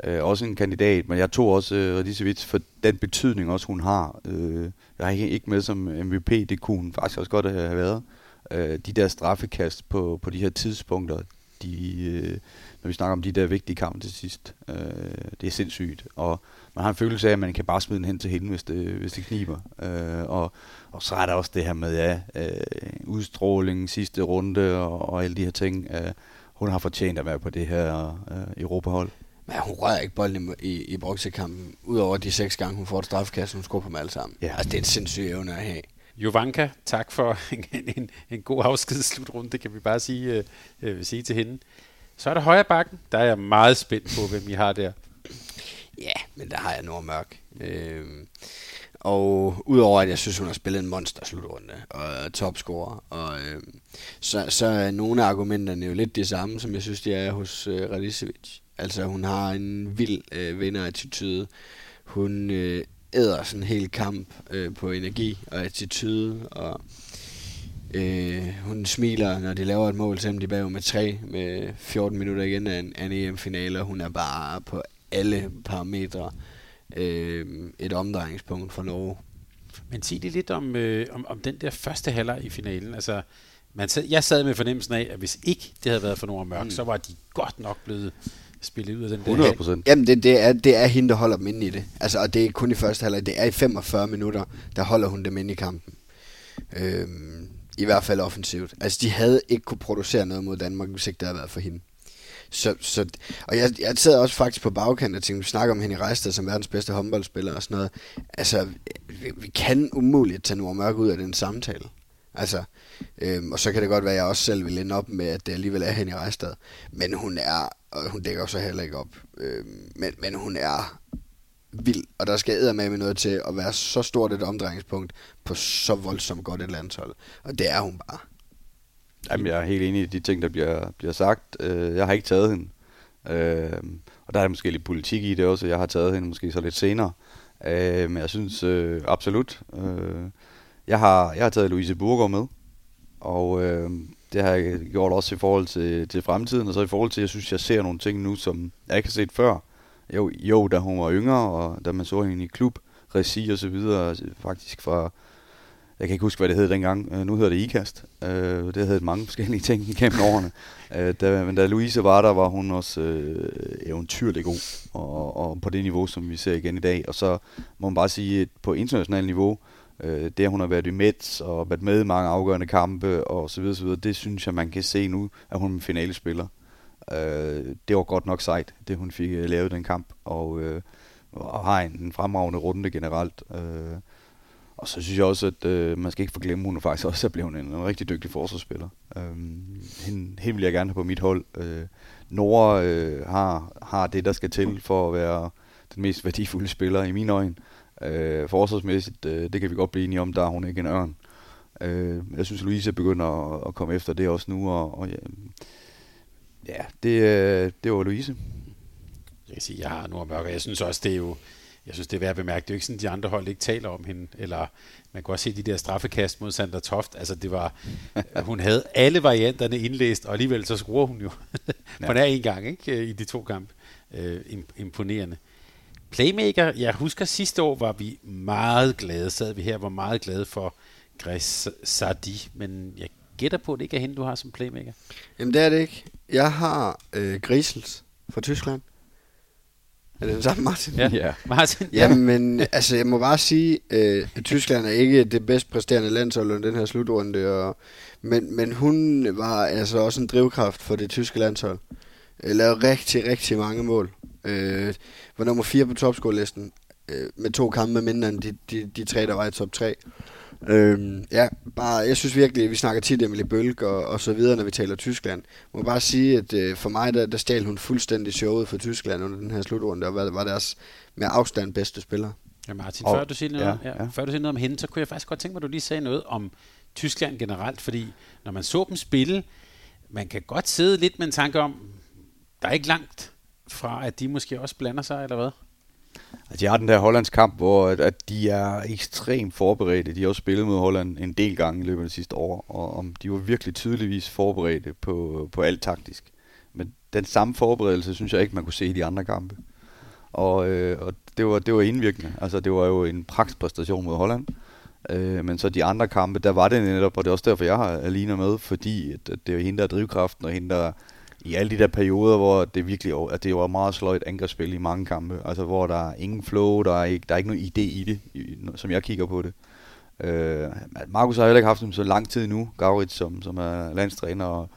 øh, også en kandidat. Men jeg tog også øh, Radicevic for den betydning også, hun har. Øh, jeg har ikke med som MVP, det kunne hun faktisk også godt have været. Øh, de der straffekast på, på de her tidspunkter, de, øh, når vi snakker om de der vigtige kampe til sidst, øh, det er sindssygt. Og man har en følelse af, at man kan bare smide den hen til hende, hvis det, hvis det kniber. Øh, og, og så er der også det her med ja, øh, udstråling, sidste runde og, og alle de her ting. Øh, hun har fortjent at være på det her øh, Europahold. Men hun rører ikke bolden i, i, i boksekampen, udover de seks gange, hun får et straffekast, hun skubber dem alle sammen. Ja. Altså, det er en sindssyg evne at have. Jovanka, tak for en, en, en god afskedsslutrunde, det kan vi bare sige, øh, øh, sige til hende. Så er der højre bakken, der er jeg meget spændt på, hvem I har der. Ja, men der har jeg Nordmørk. Øh, og udover at jeg synes, hun har spillet en monster slutrunde og topscorer, og, øh, så, så er nogle af argumenterne jo lidt de samme, som jeg synes, de er hos øh, Radicevic. Altså hun har en vild øh, vinderattitude. Hun øh, æder sådan en hel kamp øh, på energi og attitude, og øh, hun smiler, når de laver et mål, selvom de bager med tre med 14 minutter igen af en, af en EM-finale, og hun er bare på alle parametre øh, et omdrejningspunkt for Norge. Men sig det lidt om, øh, om, om den der første halvleg i finalen. Altså, man sad, jeg sad med fornemmelsen af, at hvis ikke det havde været for Nora Mørk, mm. så var de godt nok blevet spillet ud af den 100 procent. Jamen, det, det, er, det er hende, der holder dem inde i det. Altså, og det er kun i første halvleg. Det er i 45 minutter, der holder hun dem inde i kampen. Øhm, I hvert fald offensivt. Altså, de havde ikke kunne producere noget mod Danmark, hvis ikke det havde været for hende. Så, så, og jeg, jeg sad også faktisk på bagkanten og tænkte, vi snakker om Henny Reistad som verdens bedste håndboldspiller og sådan noget. Altså, vi, vi kan umuligt tage Nora Mørk ud af den samtale. Altså, øhm, og så kan det godt være, at jeg også selv vil ende op med, at det alligevel er Henny Reistad. Men hun er, og hun dækker også heller ikke op, Øh, men, men hun er vild, og der skal med noget til at være så stort et omdrejningspunkt på så voldsomt godt et landshold. Og det er hun bare. Jamen, jeg er helt enig i de ting, der bliver, bliver sagt. Øh, jeg har ikke taget hende. Øh, og der er måske lidt politik i det også. Jeg har taget hende måske så lidt senere. Øh, men jeg synes øh, absolut. Øh, jeg, har, jeg har taget Louise Burger med. Og øh, det har jeg gjort også i forhold til, til fremtiden. Og så i forhold til, jeg synes, jeg ser nogle ting nu, som jeg ikke har set før. Jo, jo da hun var yngre, og da man så hende i klub, regi og så videre, faktisk fra jeg kan ikke huske, hvad det hed dengang. Uh, nu hedder det IKAST. øh, det hed mange forskellige ting gennem årene. øh, da, men da Louise var der, var hun også øh, eventyrlig god. Og, og på det niveau, som vi ser igen i dag. Og så må man bare sige, at på internationalt niveau, øh, det at hun har været i Mets og været med i mange afgørende kampe og så videre, så videre, det synes jeg, man kan se nu, at hun er en finalespiller. Øh, det var godt nok sejt, det hun fik øh, lavet den kamp, og, øh, og har en, en fremragende runde generelt. Øh, og så synes jeg også, at øh, man skal ikke forglemme, at hun faktisk også er blevet en, en rigtig dygtig forsvarsspiller. Øh, hende, hende vil jeg gerne have på mit hold. Øh, Nora øh, har, har det, der skal til for at være den mest værdifulde spiller i mine øjne. Øh, forsvarsmæssigt, øh, det kan vi godt blive enige om, der er hun ikke en ørn. Øh, jeg synes, Louise begynder at, at komme efter det også nu, og, og ja, ja det, øh, det var Louise. Jeg kan sige, jeg har Nora Mørk, og jeg synes også, det er jo, jeg synes, det er værd at bemærke. Det er jo ikke sådan, at de andre hold ikke taler om hende. Eller man kan også se de der straffekast mod Sandra Toft. Altså, det var, hun havde alle varianterne indlæst, og alligevel så skruer hun jo på nær en gang ikke? i de to kampe. Øh, imponerende. Playmaker, jeg husker sidste år var vi meget glade, sad vi her, var meget glade for Grace Sardi, men jeg gætter på, at det ikke er hende, du har som playmaker. Jamen det er det ikke. Jeg har øh, Grisels fra Tyskland. Er det den samme, Martin? Ja, ja. Martin. Jamen, altså, jeg må bare sige, øh, at Tyskland er ikke det bedst præsterende landshold under den her slutrunde, og, men, men hun var altså også en drivkraft for det tyske landshold. Jeg lavede rigtig, rigtig mange mål. Øh, var nummer 4 på topscore-listen, øh, med to kampe mindre end de, de, de tre, der var i top 3. Øhm, ja, bare, jeg synes virkelig, vi snakker tit Emily Bølg og, og så videre, når vi taler Tyskland. Jeg må bare sige, at øh, for mig, der, der stjal hun fuldstændig showet for Tyskland under den her slutrunde, og var, var deres med afstand bedste spiller. Ja, Martin, og, før, du siger noget, ja, ja. Ja, før du siger noget om hende, så kunne jeg faktisk godt tænke mig, at du lige sagde noget om Tyskland generelt, fordi når man så dem spille, man kan godt sidde lidt med en tanke om, der er ikke langt fra, at de måske også blander sig, eller hvad? Altså, jeg har den der Hollands kamp, hvor at, at de er ekstremt forberedte. De har også spillet mod Holland en del gange i løbet af det sidste år, og om de var virkelig tydeligvis forberedte på, på alt taktisk. Men den samme forberedelse, synes jeg ikke, man kunne se i de andre kampe. Og, øh, og det, var, det var indvirkende. Altså, det var jo en pragtpræstation mod Holland. Øh, men så de andre kampe, der var det netop, og det er også derfor, jeg har Alina med, fordi at, at det er hende, der er drivkraften, og hende, der i alle de der perioder, hvor det virkelig at det var meget sløjt angrebsspil i mange kampe, altså hvor der er ingen flow, der er ikke, der er ikke nogen idé i det, som jeg kigger på det. Øh, Markus har heller ikke haft dem så lang tid nu, Gavrit, som, som er landstræner, og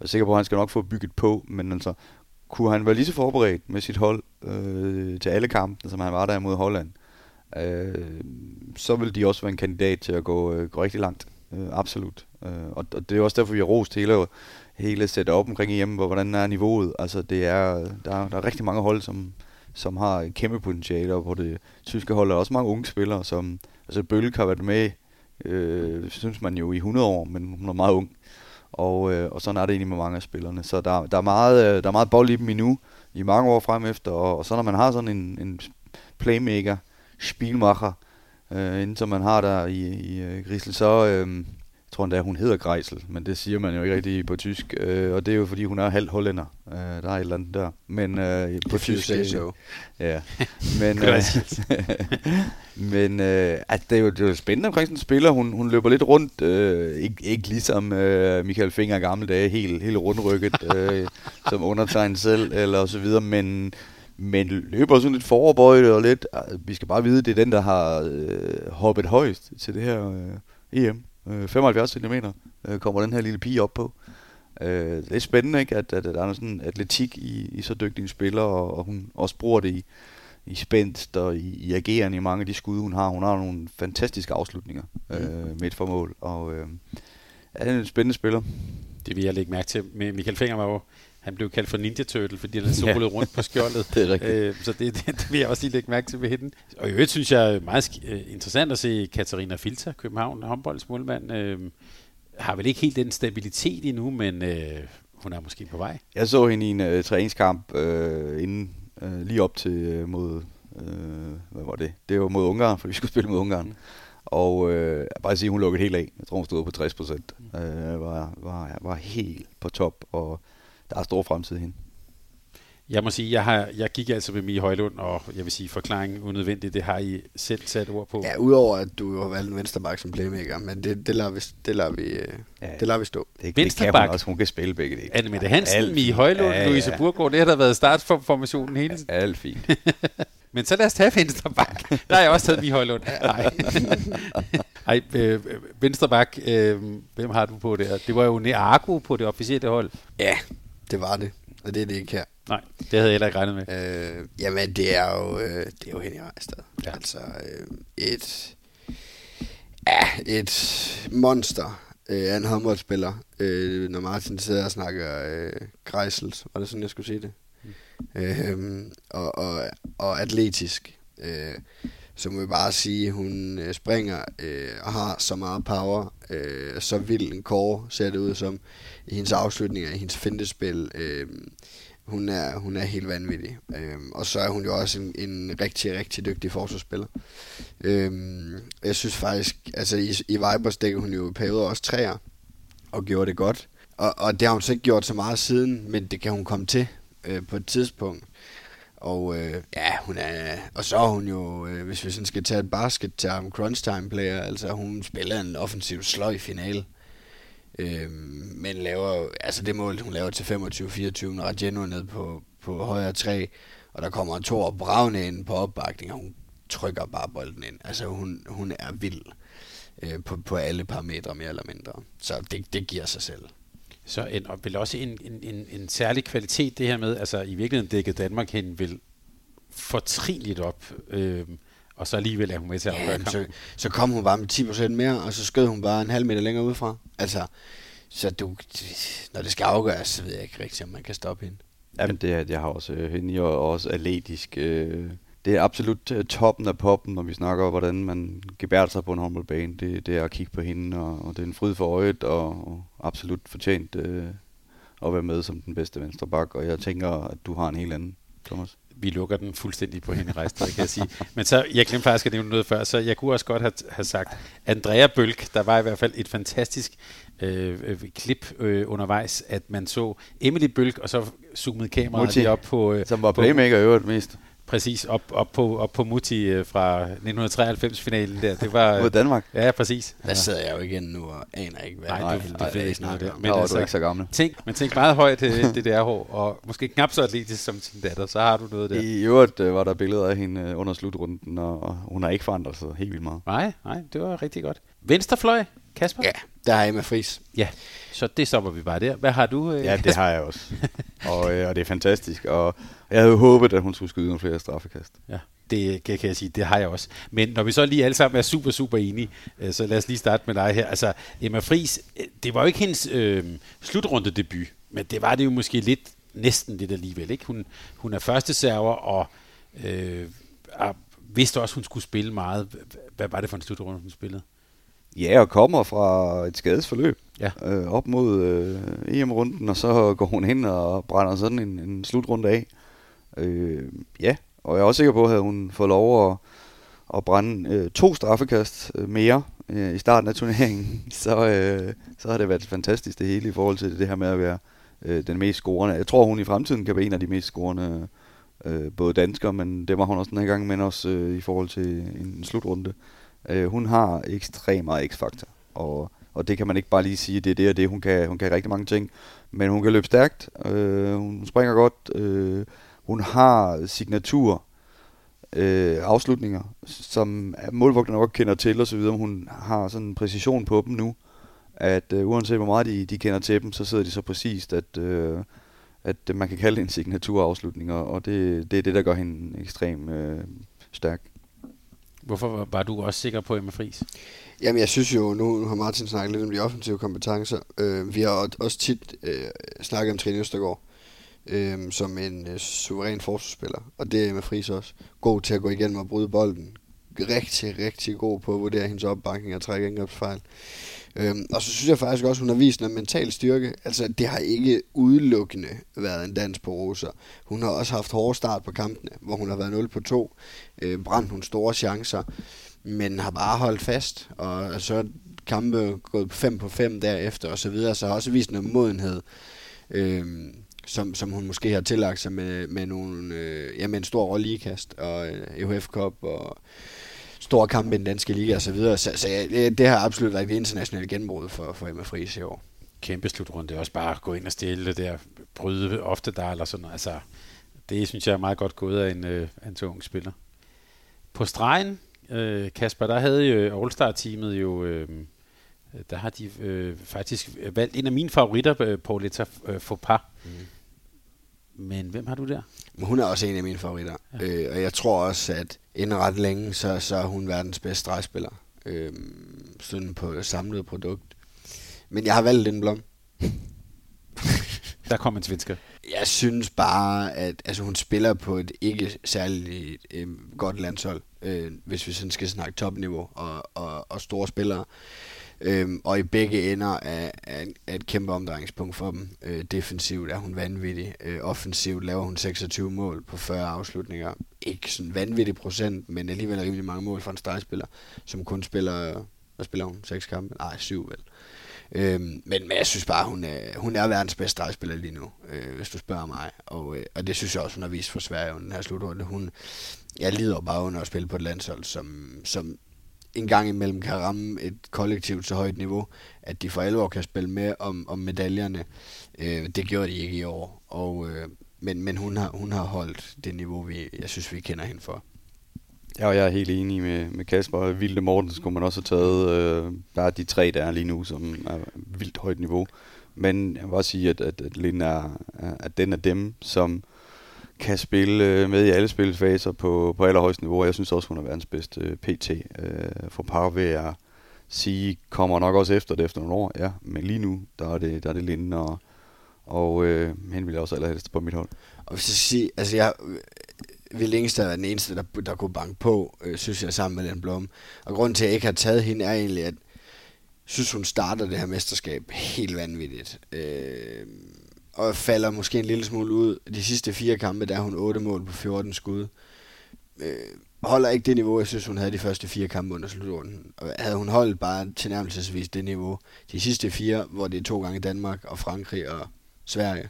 jeg er sikker på, at han skal nok få bygget på, men altså, kunne han være lige så forberedt med sit hold øh, til alle kampe, som han var der mod Holland, øh, så vil de også være en kandidat til at gå, øh, gå rigtig langt. Øh, absolut. Øh, og, og det er også derfor, vi har rost hele hele setup omkring hjemme, hvor hvordan er niveauet. Altså det er, der, der er rigtig mange hold, som, som har kæmpe potentiale, og på det tyske hold er også mange unge spillere, som, altså Bølge har været med, øh, synes man jo i 100 år, men hun er meget ung. Og, øh, og sådan er det egentlig med mange af spillerne. Så der, der, er meget, øh, der er meget bold i dem endnu, i mange år frem efter, og, og så når man har sådan en, en playmaker, spilmacher, øh, inden som man har der i, i øh, Grisel, så, øh, tror endda, hun hedder Greisel, men det siger man jo ikke rigtig på tysk. Øh, og det er jo fordi, hun er halv hollænder. Øh, der er et eller andet der. Men øh, på tysk... Øh, so. Ja. Men, øh, men øh, altså, det, er jo, det er jo spændende omkring sådan en spiller. Hun, hun løber lidt rundt. Øh, ikke, ikke ligesom øh, Michael Finger i gamle dage, helt, helt rundrykket, øh, som undertegnet selv, eller så videre. Men, men løber sådan lidt foroverbøjt og lidt... Altså, vi skal bare vide, det er den, der har øh, hoppet højst til det her øh, EM. 75 øh, cm øh, kommer den her lille pige op på. Øh, det er spændende, ikke? At, at, at der er sådan en atletik i, i så dygtige spiller, og, og hun også bruger det i, i spændt og i, i agerende i mange af de skud, hun har. Hun har nogle fantastiske afslutninger mm. øh, med et formål, og øh, er en spændende spiller. Det vil jeg lægge mærke til. Michael Finger var jo han blev kaldt for Ninja Turtle, fordi han solede ja. rundt på skjoldet. det er rigtigt. Øh, så det, det, det, vil jeg også lige lægge mærke til ved hende. Og i øvrigt synes jeg er meget øh, interessant at se Katarina Filter, København håndboldsmålmand. Øh, har vel ikke helt den stabilitet endnu, men øh, hun er måske på vej. Jeg så hende i en øh, træningskamp øh, inden, øh, lige op til øh, mod, øh, hvad var det? Det var mod Ungarn, for vi skulle spille mod Ungarn. Mm. Og øh, bare at sige, hun lukkede helt af. Jeg tror, hun stod på 60 procent. Mm. Øh, var, var, var helt på top, og der er stor fremtid hende. Jeg må sige, jeg, har, jeg gik altså med Mie Højlund, og jeg vil sige, forklaringen unødvendigt, det har I selv sat ord på. Ja, udover at du jo har valgt en venstreback som playmaker, men det, det, lader, vi, det, lader, vi, ja, det lader vi stå. Det, det kan hun også, hun kan spille begge dele. Anne Mette Hansen, Alt Mie Højlund, ja, ja. Louise Burgård, det har der været startformationen hele tiden. Alt fint. Men så lad os tage venstreback. Der har jeg også taget Mie Højlund. Nej. Ej, øh, venstreback, øh, hvem har du på det? Det var jo Neago på det officielle hold. Ja, det var det. og det er det ikke her. Nej, det havde jeg heller ikke regnet med. Øh, jamen, det er jo, øh, det er jo Henning Rejstad. Ja. Altså, øh, et, ja, et monster øh, en håndboldspiller. Øh, når Martin sidder og snakker øh, Greisels, var det sådan, jeg skulle sige det? Mm. Øh, og, og, og atletisk. Øh, så må vi bare sige, at hun øh, springer øh, og har så meget power, øh, så vild en core ser det ud som i hendes afslutninger, i hendes fintespil. Øh, hun er, hun er helt vanvittig. Øh, og så er hun jo også en, en rigtig, rigtig dygtig forsvarsspiller. Øh, jeg synes faktisk, altså i, i Vibers dækker hun jo i perioder også træer, og gjorde det godt. Og, og det har hun så ikke gjort så meget siden, men det kan hun komme til øh, på et tidspunkt. Og øh, ja, hun er, og så er hun jo, øh, hvis vi sådan skal tage et basket term, crunch time player, altså hun spiller en offensiv sløj final. Øh, men laver, altså det mål, hun laver til 25-24, når Rageno ned på, på højre træ, og der kommer en to og bravne ind på opbakning, og hun trykker bare bolden ind. Altså hun, hun er vild øh, på, på alle parametre, mere eller mindre. Så det, det giver sig selv. Så en, og vel også en, en, en, en særlig kvalitet, det her med, altså i virkeligheden dækkede Danmark hen vel fortrinligt op, øh, og så alligevel er hun med til at afgøre Ja, så, så kom hun bare med 10% mere, og så skød hun bare en halv meter længere udefra. Altså, så du, når det skal afgøres, så ved jeg ikke rigtigt, om man kan stoppe hende. Jamen, det er, jeg har også øh, hende jo også atletisk. Øh, det er absolut øh, toppen af poppen, når vi snakker om, hvordan man gebærer sig på en håndboldbane. Det, det er at kigge på hende, og, og det er en fryd for øjet, og, og absolut fortjent øh, at være med som den bedste venstre bak. Og jeg tænker, at du har en helt anden, Thomas. Vi lukker den fuldstændig på hende rejst, kan jeg sige. Men så, jeg glemte faktisk at nævne noget før, så jeg kunne også godt have, have sagt, Andrea Bølk, der var i hvert fald et fantastisk øh, øh, klip øh, undervejs, at man så Emily Bølk, og så zoomede kameraet lige op på... Øh, Som var playmaker i øvrigt mest Præcis, op, op, på, op på Mutti øh, fra 1993-finalen der. Det var, mod Danmark. Ja, præcis. Der sidder jeg jo igen nu og aner ikke, hvad Nej, du- du ved ikke noget der. Men Men altså- altså, du ikke så gammel. Tænk, men tænk meget højt øh, det der hår, og måske knap så atletisk som sin datter, så har du noget der. I øvrigt øh, var der billeder af hende under slutrunden, og, og hun har ikke forandret sig helt vildt meget. Nej, nej, det var rigtig godt. Venstrefløj, Kasper? Ja, der er Emma Friis. ja. Så det stopper vi bare der. Hvad har du? Øh, Ja, det har jeg også. og, øh, og det er fantastisk. Og jeg havde håbet, at hun skulle skyde nogle flere straffekast. Ja, det kan, kan jeg sige, det har jeg også. Men når vi så lige alle sammen er super, super enige, øh, så lad os lige starte med dig her. Altså, Emma Friis, øh, det var jo ikke hendes øh, slutrunde debut, men det var det jo måske lidt, næsten lidt alligevel. Ikke? Hun, hun er første server, og øh, er, vidste også, hun skulle spille meget. Hvad var det for en slutrunde, hun spillede? Ja, og kommer fra et skadesforløb Ja. øh, op mod øh, EM-runden, og så går hun hen og brænder sådan en, en slutrunde af. Øh, ja, og jeg er også sikker på, at hun får lov at, at brænde øh, to straffekast øh, mere øh, i starten af turneringen, så, øh, så har det været fantastisk det hele i forhold til det her med at være øh, den mest scorende. Jeg tror, hun i fremtiden kan være en af de mest scorende øh, både danskere, men det var hun også den her gang, men også øh, i forhold til en slutrunde. Øh, Øh, hun har ekstremt meget x-faktor, og, og det kan man ikke bare lige sige, det er det og det. Hun kan, hun kan rigtig mange ting, men hun kan løbe stærkt, øh, hun springer godt, øh, hun har signatur øh, afslutninger, som målvogterne også kender til osv. Hun har sådan en præcision på dem nu, at øh, uanset hvor meget de, de kender til dem, så sidder de så præcist, at, øh, at man kan kalde det en signaturafslutning, og og det, det er det, der gør hende ekstremt øh, stærk. Hvorfor var, du også sikker på Emma Friis? Jamen, jeg synes jo, nu har Martin snakket lidt om de offensive kompetencer. Øh, vi har også tit øh, snakket om Trine Østergaard øh, som en øh, suveræn forsvarsspiller, og det er med Friis også. God til at gå igennem og bryde bolden. Rigtig, rigtig god på at vurdere hendes opbakning og trække angrebsfejl. Øhm, og så synes jeg faktisk også, hun har vist noget mental styrke. Altså, det har ikke udelukkende været en dans på roser. Hun har også haft hårde start på kampene, hvor hun har været 0 på 2. Øh, brændt nogle store chancer, men har bare holdt fast. Og så er kampe gået på 5 på 5 derefter og så videre. Så har også vist noget modenhed, øhm, som, som hun måske har tillagt sig med, med, nogle, øh, ja, med en stor rolle og øh, EHF Cup og store kampe i den danske liga og så videre. Så, så det, det har absolut været et internationalt gennembrud for, for Emma Friis i år. Kæmpe slutrunde. Også bare at gå ind og stille det der, bryde ofte der eller sådan noget. Altså, det synes jeg er meget godt gået af en, øh, en så ung spiller. På stregen, øh, Kasper, der havde jo All-Star-teamet jo, øh, der har de øh, faktisk valgt en af mine favoritter, øh, Pauletta øh, Fopar. Mm. Men hvem har du der? Hun er også en af mine favoritter. Ja. Øh, og jeg tror også, at inden ret længe, så, så er hun verdens bedste stregspiller. Øh, sådan på samlet produkt. Men jeg har valgt den blom. Der kom en svensker. Jeg synes bare, at altså, hun spiller på et ikke særlig øh, godt landshold, øh, hvis vi sådan skal snakke topniveau og, og, og store spillere. Øhm, og i begge ender er, er, er et kæmpe omdrejningspunkt for dem. Øh, defensivt er hun vanvittig. Øh, offensivt laver hun 26 mål på 40 afslutninger. Ikke sådan vanvittig procent, men alligevel rimelig mange mål for en startspiller, som kun spiller, hvad spiller hun? 6 kampe? Nej, 7 vel. Øhm, men, men jeg synes bare, hun er, hun er verdens bedste stregspiller lige nu, øh, hvis du spørger mig. Og, øh, og det synes jeg også, hun har vist for Sverige under den her slutrunde. Hun, jeg lider bare under at spille på et landshold, som, som en gang imellem kan ramme et kollektivt så højt niveau, at de for alvor kan spille med om, om medaljerne. Øh, det gjorde de ikke i år. Og, øh, men men hun, har, hun har holdt det niveau, vi, jeg synes, vi kender hende for. Ja, og jeg er helt enig med, med Kasper. Vilde Morten skulle man også have taget. Øh, bare de tre, der er lige nu, som er vildt højt niveau. Men jeg vil også sige, at, at, at Linde er, at den af dem, som kan spille øh, med i alle spilfaser på, på allerhøjeste niveau. Jeg synes også, hun er verdens bedste øh, PT. Øh, for par vil jeg sige, kommer nok også efter det efter nogle år. Ja, men lige nu, der er det, der er det Linde, og, og øh, hende vil jeg også allerhelst på mit hold. Og hvis jeg siger, altså jeg øh, vil Ingstad være den eneste, der, der kunne banke på, øh, synes jeg, sammen med den blom. Og grunden til, at jeg ikke har taget hende, er egentlig, at synes, hun starter det her mesterskab helt vanvittigt. Øh, og falder måske en lille smule ud. De sidste fire kampe, der er hun 8 mål på 14 skud. Øh, holder ikke det niveau, jeg synes, hun havde de første fire kampe under slutrunden. Og havde hun holdt bare tilnærmelsesvis det niveau, de sidste fire, hvor det er to gange Danmark og Frankrig og Sverige.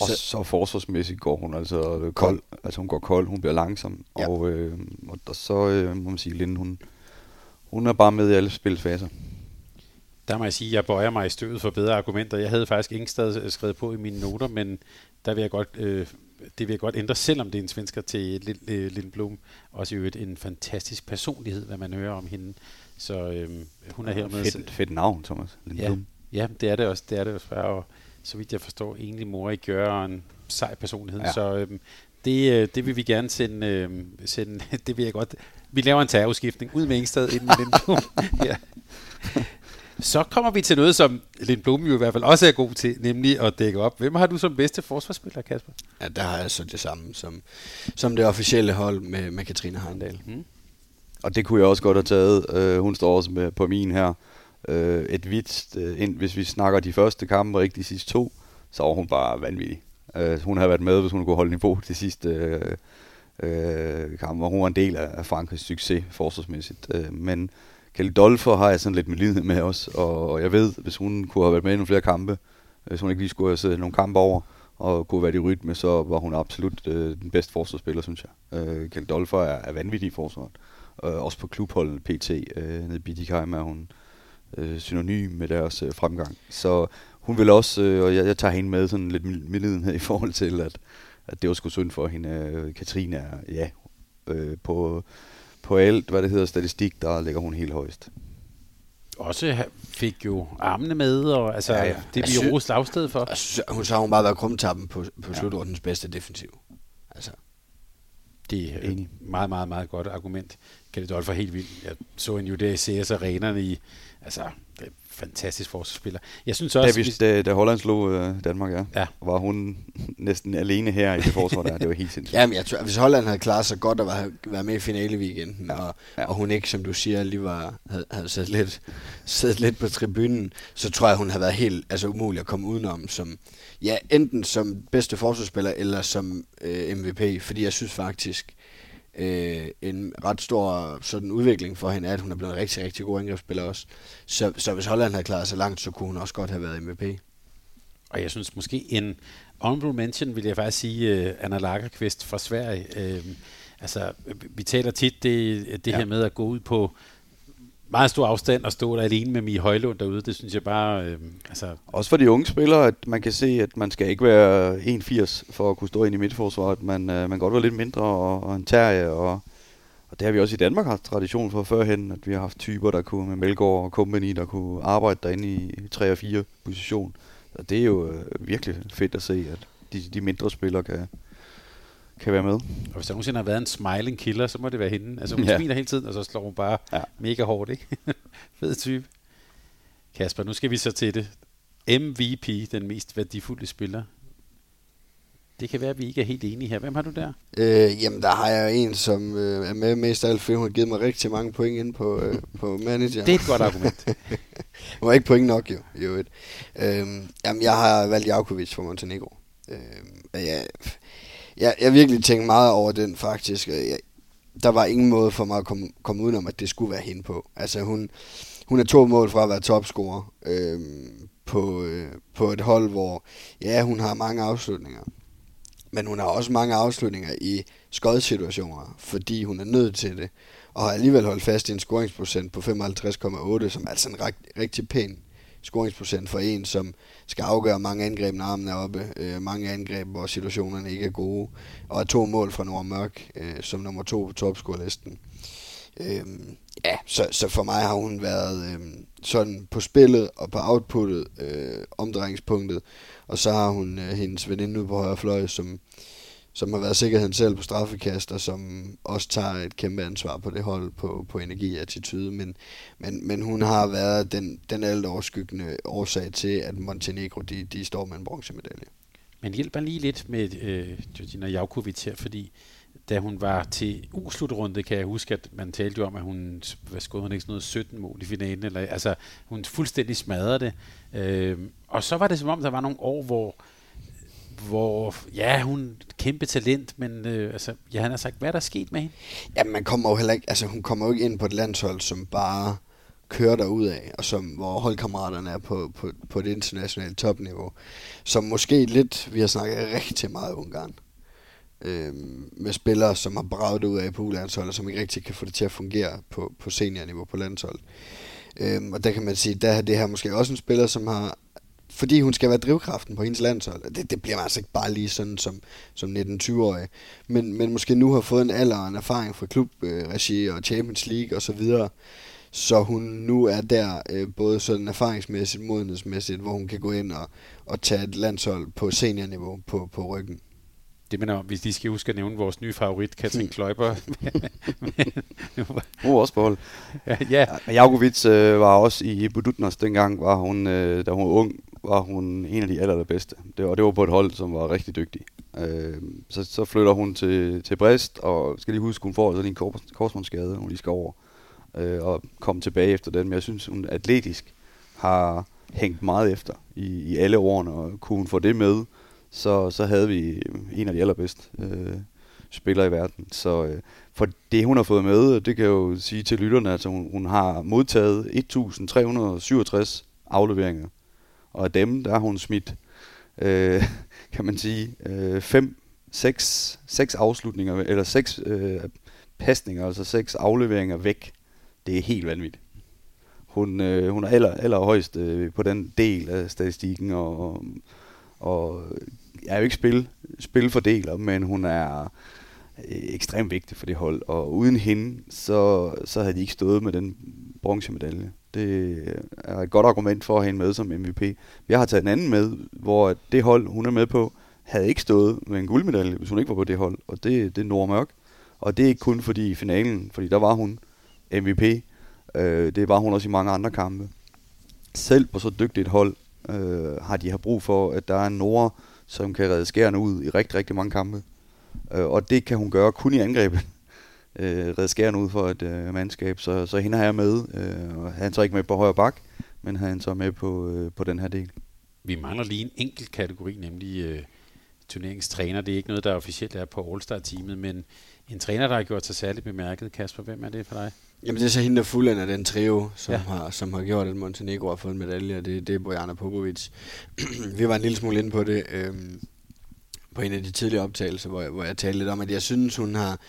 Og så, så forsvarsmæssigt går hun altså kold. Altså hun går kold, hun bliver langsom. Ja. Og, øh, og der, så øh, må man sige, Linde, hun, hun er bare med i alle spilsfaser. Der må jeg sige, at jeg bøjer mig i støvet for bedre argumenter. Jeg havde faktisk ingen sted skrevet på i mine noter, men der vil jeg godt, øh, det vil jeg godt ændre, selvom det er en svensker til øh, Lindblom. Også i øvrigt en fantastisk personlighed, hvad man hører om hende. Så øh, hun er hermed... Fedt, fedt navn, Thomas. Lindblom. Ja, ja, det er det også. Det er det også. Og så vidt jeg forstår, egentlig mor i gør en sej personlighed. Ja. Så øh, det, øh, det vil vi gerne sende, øh, sende, det vil jeg godt. Vi laver en terrorskiftning ud med Ingstad inden Lindblom. ja. Så kommer vi til noget, som Lind Blum jo i hvert fald også er god til, nemlig at dække op. Hvem har du som bedste forsvarsspiller, Kasper? Ja, der har jeg så det samme som, som det officielle hold med, med Katrine Heindal. Mm. Og det kunne jeg også godt have taget. Uh, hun står også med på min her. Uh, et vidt, uh, ind, hvis vi snakker de første kampe, og ikke de sidste to, så var hun bare vanvittig. Uh, hun har været med, hvis hun kunne holde niveau de sidste uh, uh, kampe, og hun var en del af Frankrigs succes forsvarsmæssigt. Uh, men Kelly Dolfer har jeg sådan lidt med med også, og jeg ved, hvis hun kunne have været med i nogle flere kampe, øh, hvis hun ikke lige skulle have siddet nogle kampe over, og kunne være i rytme, så var hun absolut øh, den bedste forsvarsspiller, synes jeg. Øh, Kelly Dolfer er, er vanvittig i forsvaret. Øh, også på klubholdet PT øh, nede i Bidikheim er hun øh, synonym med deres øh, fremgang. Så hun vil også, øh, og jeg, jeg tager hende med sådan lidt medlidenhed i forhold til, at, at det var sgu synd for hende. Øh, Katrine er, ja, øh, på på alt, hvad det hedder statistik, der ligger hun helt højst. Også fik jo armene med, og altså, ja, ja. det bliver rost afsted for. Jeg synes, hun så har hun bare været krumtappen på, på ja. slutordens bedste defensiv. Altså. Det er et meget, meget, meget godt argument. Kan det for helt vildt. Jeg så en UDCS arenerne i, altså, fantastisk forsvarsspiller. Jeg synes også... Da, vi, da, da Holland slog øh, Danmark, ja, ja, var hun næsten alene her i det forsvar der. Det var helt sindssygt. Jamen, jeg tror, hvis Holland havde klaret sig godt at være, være med i finale weekenden, ja. Og, ja. og hun ikke, som du siger, lige var, havde, havde siddet, lidt, siddet lidt på tribunen, så tror jeg, hun havde været helt altså, umulig at komme udenom som, ja, enten som bedste forsvarsspiller eller som øh, MVP, fordi jeg synes faktisk, øh, en ret stor sådan udvikling for hende, at hun er blevet en rigtig, rigtig god angrebsspiller også. Så, så hvis Holland havde klaret sig langt, så kunne hun også godt have været MVP. Og jeg synes måske en honorable mention, vil jeg faktisk sige, uh, Anna Lagerqvist fra Sverige. Uh, altså, vi taler tit det, det ja. her med at gå ud på meget stor afstand at stå der alene med Mie Højlund derude, det synes jeg bare... Øh, altså Også for de unge spillere, at man kan se, at man skal ikke være 1,80 for at kunne stå ind i midtforsvaret. Man, øh, man kan godt være lidt mindre og, og en terje, og, og det har vi også i Danmark haft tradition for førhen, at vi har haft typer, der kunne med Melgaard og Company, der kunne arbejde derinde i 3 og 4 position. Og det er jo øh, virkelig fedt at se, at, de, de mindre spillere kan, kan være med. Og hvis der nogensinde har været en smiling killer, så må det være hende. Altså hun Ja. ja. smiler hele tiden, og så slår hun bare Ja. ja. mega hårdt, ikke? Fed type. Kasper, nu skal vi så til det. MVP, den mest værdifulde spiller. Det kan være, at vi ikke er helt enige her. Hvem har du der? Øh, jamen, der har jeg en, som øh, er med mest af alt, fordi hun har givet mig rigtig mange point ind på, øh, på manager. Det er et godt argument. Hun var ikke point nok, jo. i øvrigt. Øhm, jamen, jeg har valgt Javkovic fra Montenegro. Og jeg, jeg, jeg virkelig tænkte meget over den, faktisk. Øh, jeg, der var ingen måde for mig at komme, komme udenom, at det skulle være hende på. Altså, hun, hun er to mål fra at være topscorer øh, på, øh, på et hold, hvor ja, hun har mange afslutninger. Men hun har også mange afslutninger i skodsituationer, fordi hun er nødt til det. Og har alligevel holdt fast i en scoringsprocent på 55,8, som er altså en ret, rigtig pæn scoringsprocent for en, som skal afgøre mange angreb, når armen er oppe. Øh, mange angreb, hvor situationerne ikke er gode. Og er to mål fra Nora Mørk øh, som nummer to på topscorelisten. Øh, ja, så, så for mig har hun været øh, sådan på spillet og på outputtet, øh, omdrejningspunktet. Og så har hun øh, hendes veninde ude på højre fløj, som, som har været sikkerheden selv på straffekast, og som også tager et kæmpe ansvar på det hold på, på energi og attitude. Men, men, men hun har været den, den alt overskyggende årsag til, at Montenegro de, de står med en bronzemedalje. Men hjælp mig lige lidt med øh, Georgina Javkovic her, fordi da hun var til U-slutrunde, kan jeg huske, at man talte jo om, at hun, hvad skød hun ikke sådan noget 17 mål i finalen, eller, altså hun fuldstændig smadrede det. Øh, og så var det som om, der var nogle år, hvor hvor, ja, hun er kæmpe talent, men øh, altså, ja, han har sagt, hvad er der sket med hende? Ja, man kommer jo heller ikke, altså hun kommer jo ikke ind på et landshold, som bare kører derud af, og som, hvor holdkammeraterne er på, på, på et internationalt topniveau, som måske lidt, vi har snakket rigtig meget om Ungarn, øh, med spillere, som har braget ud af på U-landshold, og som ikke rigtig kan få det til at fungere på, på seniorniveau på landshold. Øhm, og der kan man sige, der er det her måske også en spiller, som har fordi hun skal være drivkraften på hendes landshold. Det, det bliver man altså ikke bare lige sådan som, som 19-20-årig. Men, men måske nu har fået en alder og en erfaring fra klubregi og Champions League osv., så, videre, så hun nu er der øh, både sådan erfaringsmæssigt, modenhedsmæssigt, hvor hun kan gå ind og, og tage et landshold på seniorniveau på, på ryggen. Det mener om, hvis de skal huske at nævne vores nye favorit, Katrin Kløjber. Hun var også på hold. ja, ja, Ja, Jakovic øh, var også i Budutnos dengang, var hun, øh, da hun var ung, var hun en af de aller, allerbedste. Det, og det var på et hold, som var rigtig dygtig. Øh, så, så flytter hun til, til Brest, og skal lige huske, hun får sådan en kors, korsmåndsskade, hun lige skal over. Øh, og komme tilbage efter den. Men jeg synes, hun atletisk har hængt meget efter i, i alle årene, og kunne hun få det med, så, så havde vi en af de allerbedste øh, spillere i verden. Så øh, for det, hun har fået med, det kan jeg jo sige til lytterne, at hun, hun har modtaget 1367 afleveringer. Og af dem, der har hun smidt, øh, kan man sige, øh, fem, seks, seks afslutninger, eller seks øh, pasninger, altså seks afleveringer væk. Det er helt vanvittigt. Hun, øh, hun er aller, allerhøjst øh, på den del af statistikken, og, og, øh, er jo ikke spil, spilfordeler, men hun er øh, ekstremt vigtig for det hold, og uden hende, så, så havde de ikke stået med den bronzemedalje. Det er et godt argument for at have hende med som MVP. Jeg har taget en anden med, hvor det hold, hun er med på, havde ikke stået med en guldmedalje, hvis hun ikke var på det hold, og det, det er Nora Mørk. Og det er ikke kun fordi i finalen, fordi der var hun MVP, øh, det var hun også i mange andre kampe. Selv på så dygtigt et hold øh, har de har brug for, at der er en Nora, som kan redde skærene ud i rigtig, rigtig mange kampe. Øh, og det kan hun gøre kun i angrebet. Øh, redde skærene ud for et øh, mandskab, så, så hende har jeg med. Øh, og han så ikke med på højre bak, men han så med på, øh, på den her del. vi mangler lige en enkelt kategori, nemlig øh, turneringstræner. Det er ikke noget, der officielt er på All-Star-teamet, men en træner, der har gjort sig særligt bemærket. Kasper, hvem er det for dig? Jamen det er så hende, der fuldender den trio, som, Ja. ja. har, som har gjort, at Montenegro har fået en medalje, og det, det er Bojana Popovic. Vi var en lille smule inde på det øhm, på en af de tidligere optagelser, hvor jeg, hvor jeg talte lidt om, at jeg synes, hun har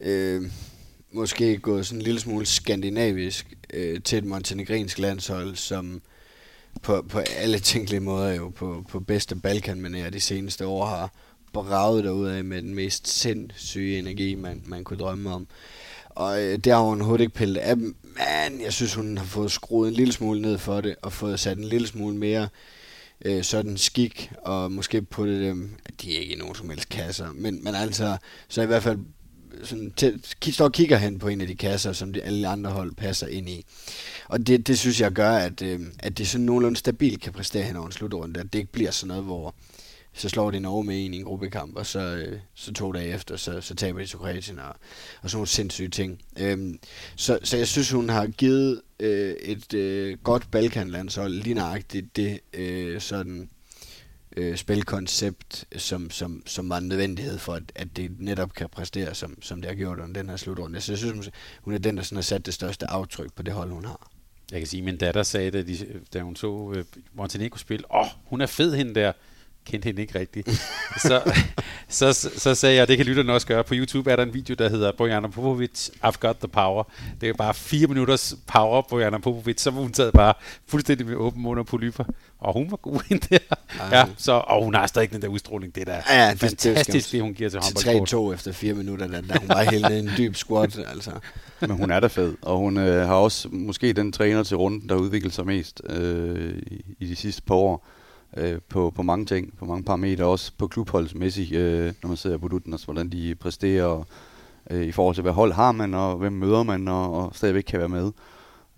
øh, måske gået sådan en lille smule skandinavisk øh, til et montenegrinsk landshold, som på, på alle tænkelige måder jo på, på bedste balkan de seneste år har braget derud af med den mest sindssyge energi, man, man kunne drømme om. Og øh, der har hun overhovedet ikke pillet af, men jeg synes, hun har fået skruet en lille smule ned for det, og fået sat en lille smule mere øh, sådan skik, og måske puttet dem, de er ikke i nogen som helst kasser, men, men altså, så i hvert fald sådan, til, står og kigger hen på en af de kasser, som de alle andre hold passer ind i. Og det, det synes jeg gør, at, øh, at det sådan nogenlunde stabilt kan præstere hen over en slutrunde, at det ikke bliver sådan noget, hvor så slår de Norge med en i en gruppekamp, og så, øh, så to dage efter, så, så taber de til Kroatien, og, og sådan nogle sindssyge ting. Øhm, så, så jeg synes, hun har givet øh, et øh, godt Balkanlandshold lige nøjagtigt det øh, sådan øh, spilkoncept, som, som, som var en nødvendighed for, at, at det netop kan præstere, som, som det har gjort under den her slutrunde. Så jeg synes, hun er den, der sådan har sat det største aftryk på det hold, hun har. Jeg kan sige, at min datter sagde, da, de, da hun så øh, Montenegro spil, åh, oh, hun er fed hende der kendte hende ikke rigtigt. så, så, så, så sagde jeg, det kan lytterne også gøre. På YouTube er der en video, der hedder Bojana Popovic, I've got the power. Det er bare fire minutters power, Bojana Popovic. Så var hun taget bare fuldstændig med åben mund og polyper. Og hun var god ind der. Ja, så, og hun har stadig den der udstråling. Det er da ja, fantastisk, det, det, hun giver til håndboldsport. 3-2 efter fire minutter, da, da hun var helt en dyb squat. Altså. Men hun er da fed, og hun øh, har også måske den træner til runden, der udvikler sig mest øh, i, i de sidste par år øh, på, på mange ting, på mange parametre, også på klubholdsmæssigt, øh, når man ser på Dutton, altså, hvordan de præsterer øh, i forhold til, hvad hold har man, og hvem møder man, og, og stadigvæk kan være med.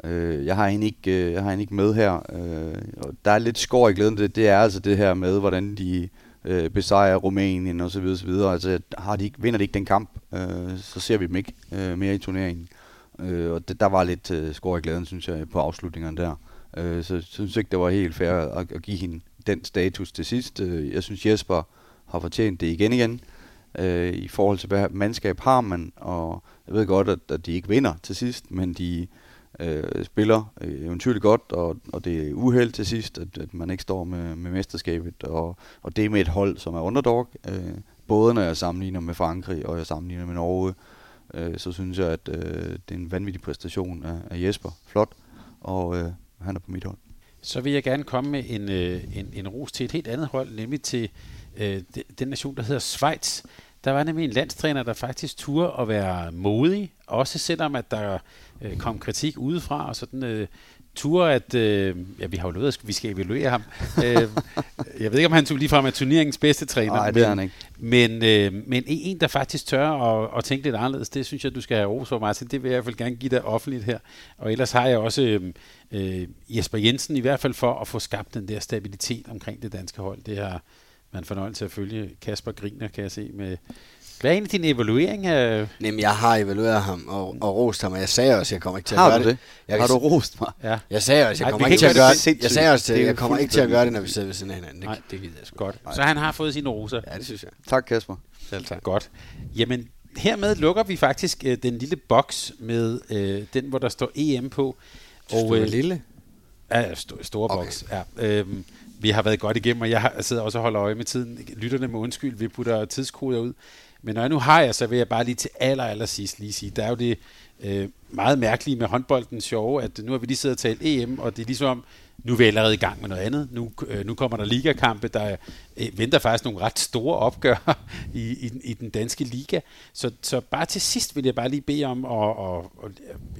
Øh, jeg har hende ikke, øh, jeg har hende ikke med her, øh, og der er lidt skår i glæden, det, det er altså det her med, hvordan de øh, besejrer Rumænien og så videre, videre. Altså, har de ikke, vinder de ikke den kamp, øh, så ser vi dem ikke øh, mere i turneringen. Øh, og det, der var lidt øh, skår i glæden, synes jeg, på afslutningerne der. Øh, så jeg synes ikke, det var helt fair at, at give hende den status til sidst. Øh, jeg synes, Jesper har fortjent det igen igen. Øh, I forhold til, hvad mandskab har man, og jeg ved godt, at, at de ikke vinder til sidst, men de øh, spiller øh, eventyrligt godt, og, og det er uheld til sidst, at, at man ikke står med, med mesterskabet, og, og det med et hold, som er underdog. Øh, både når jeg sammenligner med Frankrig, og jeg sammenligner med Norge, øh, så synes jeg, at øh, det er en vanvittig præstation af, af Jesper. Flot, og øh, han er på mit hold. Så vil jeg gerne komme med en, øh, en, en ros til et helt andet hold, nemlig til øh, den nation, der hedder Schweiz. Der var nemlig en landstræner, der faktisk turde at være modig, også selvom at der øh, kom kritik udefra, og sådan øh, turde at, øh, ja vi har jo lovet, at vi skal evaluere ham. øh, jeg ved ikke, om han lige frem af turneringens bedste træner. Nej, det er han ikke. Men, øh, men en, der faktisk tør at, at tænke lidt anderledes, det synes jeg, du skal have ros for, Martin. Det vil jeg i hvert fald gerne give dig offentligt her. Og ellers har jeg også øh, øh, Jesper Jensen i hvert fald for at få skabt den der stabilitet omkring det danske hold. Det har man fornøjelse at følge. Kasper Griner, kan jeg se, med hvad er egentlig din evaluering af... Jamen, jeg har evalueret ham og, og rost ham, og jeg sagde også, at jeg kommer ikke til at har gøre det. det? Jeg, har du rost mig? Ja. Jeg sagde også, at jeg kommer ikke til at gøre det. Jeg sagde også, at jeg kommer ikke til at gøre det, når vi sidder ved siden af hinanden. Det, det gider jeg sgu godt. Så han har fået sine roser. Ja, det synes jeg. Tak, Kasper. Selv tak. Godt. Jamen, hermed lukker vi faktisk øh, den lille boks med øh, den, hvor der står EM på. Og, øh, lille? Ja, st- store okay. boks. Ja. Øhm, vi har været godt igennem, og jeg har, sidder også og holder øje med tiden. Lytterne med undskyld, vi putter tidskoder ud. Men når jeg nu har jeg, så vil jeg bare lige til aller, aller sidst lige sige, der er jo det øh, meget mærkelige med håndbolden sjove, at nu har vi lige siddet og talt EM, og det er ligesom, nu er vi allerede i gang med noget andet. Nu, øh, nu kommer der ligakampe, der øh, venter faktisk nogle ret store opgør i, i, i den danske liga. Så, så bare til sidst vil jeg bare lige bede om at, at, at,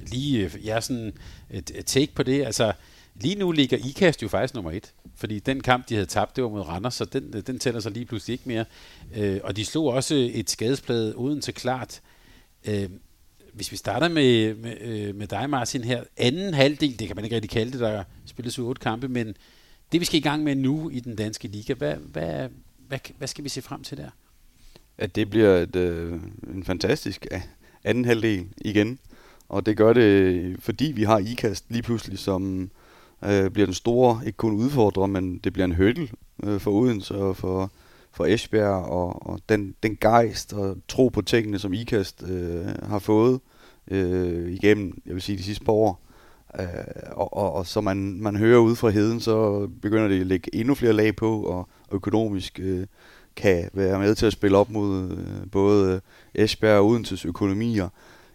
lige øh, ja, sådan et, et take på det. Altså, lige nu ligger IKAST jo faktisk nummer et. Fordi den kamp, de havde tabt, det var mod Randers, så den, den tæller sig lige pludselig ikke mere. Øh, og de slog også et skadesplade uden til klart. Øh, hvis vi starter med, med, øh, med dig, Martin, her. Anden halvdel, det kan man ikke rigtig kalde det, der spilles otte kampe, men det vi skal i gang med nu i den danske liga, hvad, hvad, hvad, hvad skal vi se frem til der? At det bliver et, øh, en fantastisk anden halvdel igen. Og det gør det, fordi vi har IKAST lige pludselig, som øh, bliver den store, ikke kun udfordrer, men det bliver en høttel øh, for Odense og for, for Esbjerg, og, og den, den gejst og tro på tingene, som IKAST øh, har fået øh, igennem, jeg vil sige, de sidste par år. Øh, og, og, og så man, man hører ud fra heden, så begynder det at lægge endnu flere lag på, og økonomisk øh, kan være med til at spille op mod øh, både Esbjerg og Odenses økonomier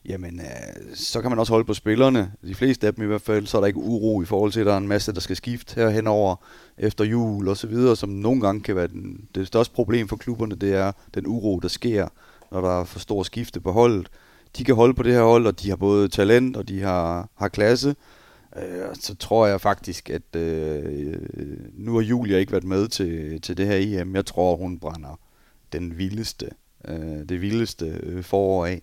jamen øh, så kan man også holde på spillerne. De fleste af dem i hvert fald, så er der ikke uro i forhold til, at der er en masse, der skal skifte her henover efter jul og så videre, som nogle gange kan være den, det største problem for klubberne, det er den uro, der sker, når der er for stor skifte på holdet. De kan holde på det her hold, og de har både talent, og de har, har klasse, Øh, så tror jeg faktisk, at øh, nu har Julia ikke været med til, til det her EM. Jeg tror, hun brænder den vildeste, øh, det vildeste øh, forår af.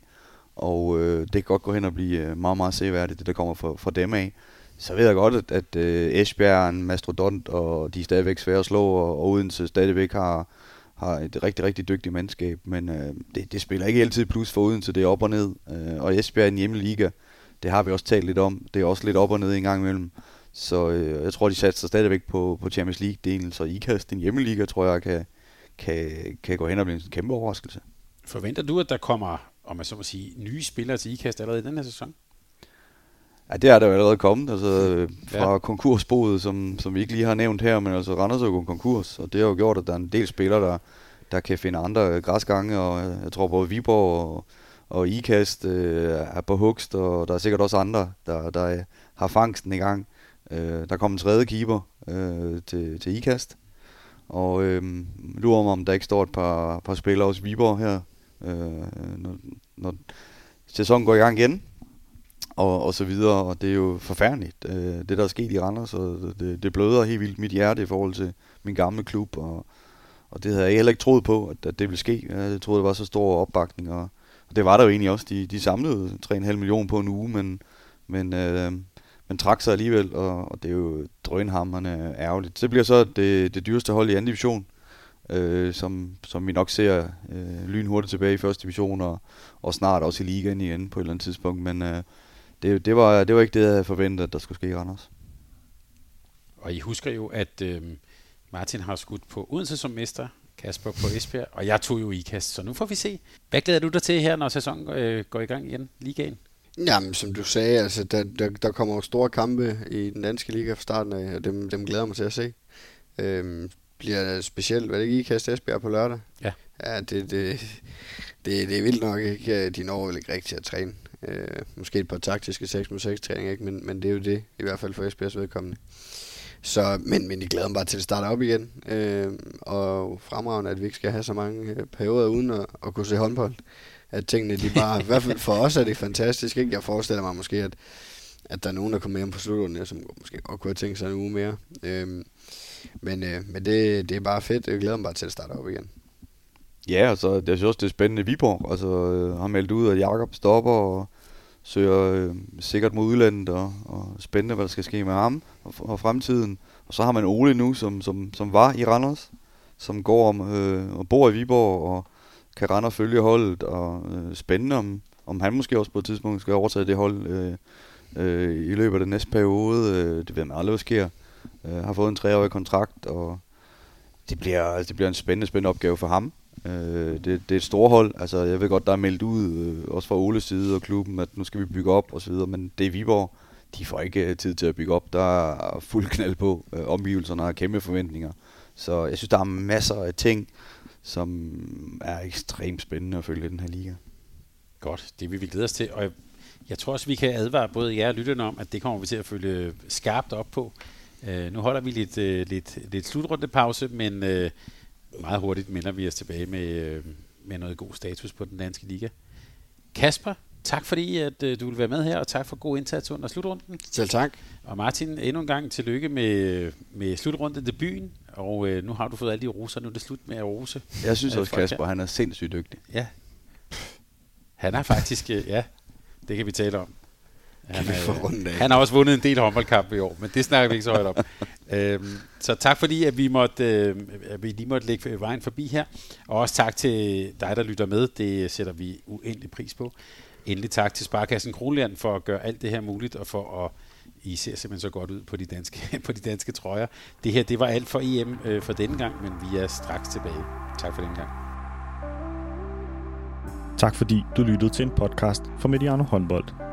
Og øh, det kan godt gå hen og blive øh, meget, meget seværdigt, det der kommer fra, fra dem af. Så ved jeg godt, at, at øh, Esbjerg er en mastrodont, og de er stadigvæk svære at slå, og, og Odense stadigvæk har, har et rigtig, rigtig dygtigt mandskab. Men øh, det, det spiller ikke altid plus for Odense, det er op og ned. Øh, og Esbjerg er en hjemmeliga, det har vi også talt lidt om. Det er også lidt op og ned en gang imellem. Så øh, jeg tror, de satser stadigvæk på, på Champions League-delen, så IKAST, den hjemmeliga, tror jeg, kan, kan, kan gå hen og blive en kæmpe overraskelse. Forventer du, at der kommer, om man så må sige, nye spillere til IKAST allerede i den her sæson? Ja, det er der jo allerede kommet, altså fra ja. konkursboet, som, som vi ikke lige har nævnt her, men altså Randers er jo konkurs, og det har jo gjort, at der er en del spillere, der, der kan finde andre græsgange, og jeg tror både Viborg og, og IKAST øh, er på hugst, og der er sikkert også andre, der, der har fangsten i gang. Øh, der kommer en tredje keeper øh, til, til IKAST, og øh, lurer mig, om der ikke står et par, par spillere hos Viborg her, øh, når, når sæsonen går i gang igen og, og så videre, og det er jo forfærdeligt, øh, det der er sket i Randers, og det, det bløder helt vildt mit hjerte i forhold til min gamle klub, og, og det havde jeg heller ikke troet på, at, at det ville ske. Jeg troede, det var så stor opbakning, og, og det var der jo egentlig også. De, de samlede 3,5 millioner på en uge, men, men, øh, men trak sig alligevel, og, og det er jo drønhammerne ærgerligt. Det bliver så det, det dyreste hold i anden division, øh, som, som vi nok ser øh, lynhurtigt tilbage i første division, og, og snart også i ligaen igen på et eller andet tidspunkt, men... Øh, det, det, var, det var ikke det, jeg havde forventet, at der skulle ske i Randers. Og I husker jo, at øh, Martin har skudt på Odense som mester, Kasper på Esbjerg, og jeg tog jo i kast, så nu får vi se. Hvad glæder du dig til her, når sæsonen øh, går i gang igen, ligaen? Jamen, som du sagde, altså, der, der, der kommer store kampe i den danske liga fra starten af, og dem, dem glæder mig til at se. Øhm, bliver specielt, hvad det ikke, I kast Esbjerg på lørdag? Ja. Ja, det, det, det, det er vildt nok ikke. De når vel ikke rigtig at træne. Øh, måske et par taktiske 6 mod 6 træninger, ikke? Men, men det er jo det, i hvert fald for SP's vedkommende. Så, men, men de glæder mig bare til at starte op igen. Øh, og fremragende, at vi ikke skal have så mange øh, perioder uden at, at kunne se håndbold. At tingene, de bare, i hvert fald for os er det fantastisk. Ikke? Jeg forestiller mig måske, at, at der er nogen, der kommer hjem på slutrunden, som måske godt kunne have tænkt sig en uge mere. Øh, men øh, men det, det er bare fedt. Jeg glæder mig bare til at starte op igen. Ja, altså, jeg er også det er spændende. Viborg altså, øh, har meldt ud, at Jakob stopper og søger øh, sikkert mod udlandet, og, og spændende, hvad der skal ske med ham og, og fremtiden. Og så har man Ole nu, som, som, som var i Randers, som går om øh, og bor i Viborg, og kan rende og følge holdet, og øh, spændende, om, om han måske også på et tidspunkt skal overtage det hold øh, øh, i løbet af den næste periode. Øh, det ved man aldrig, hvad sker. Øh, har fået en treårig kontrakt, og det bliver, altså, det bliver en spændende, spændende opgave for ham. Øh, det, det er et stort hold. Altså, jeg ved godt, der er meldt ud, øh, også fra Oles side og klubben, at nu skal vi bygge op og så videre, men det er Viborg. De får ikke øh, tid til at bygge op. Der er fuld knald på. Øh, omgivelserne har kæmpe forventninger. Så jeg synes, der er masser af ting, som er ekstremt spændende at følge i den her liga. Godt, det vil vi glæde os til. Og jeg, jeg tror også, vi kan advare både jer og lytterne om, at det kommer vi til at følge skarpt op på. Uh, nu holder vi lidt, uh, lidt, lidt slutrundepause, men uh, meget hurtigt minder vi os tilbage med, øh, med noget god status på den danske liga. Kasper, tak fordi at øh, du vil være med her, og tak for god indsats under slutrunden. Selv tak. Og Martin, endnu en gang tillykke med, med slutrunde debuten, og øh, nu har du fået alle de roser, nu er det slut med at rose. Jeg synes også, Kasper, han er sindssygt dygtig. Ja. Han er faktisk, øh, ja, det kan vi tale om. Han, øh, han har også vundet en del håndboldkampe i år, men det snakker vi ikke så højt om. øhm, så tak fordi, at vi, måtte, øh, at vi lige måtte lægge vejen forbi her. Og også tak til dig, der lytter med. Det sætter vi uendelig pris på. Endelig tak til Sparkassen Kronland for at gøre alt det her muligt, og for at I ser simpelthen så godt ud på de danske, på de danske trøjer. Det her, det var alt for EM øh, for denne gang, men vi er straks tilbage. Tak for den gang. Tak fordi du lyttede til en podcast fra Mediano Håndbold.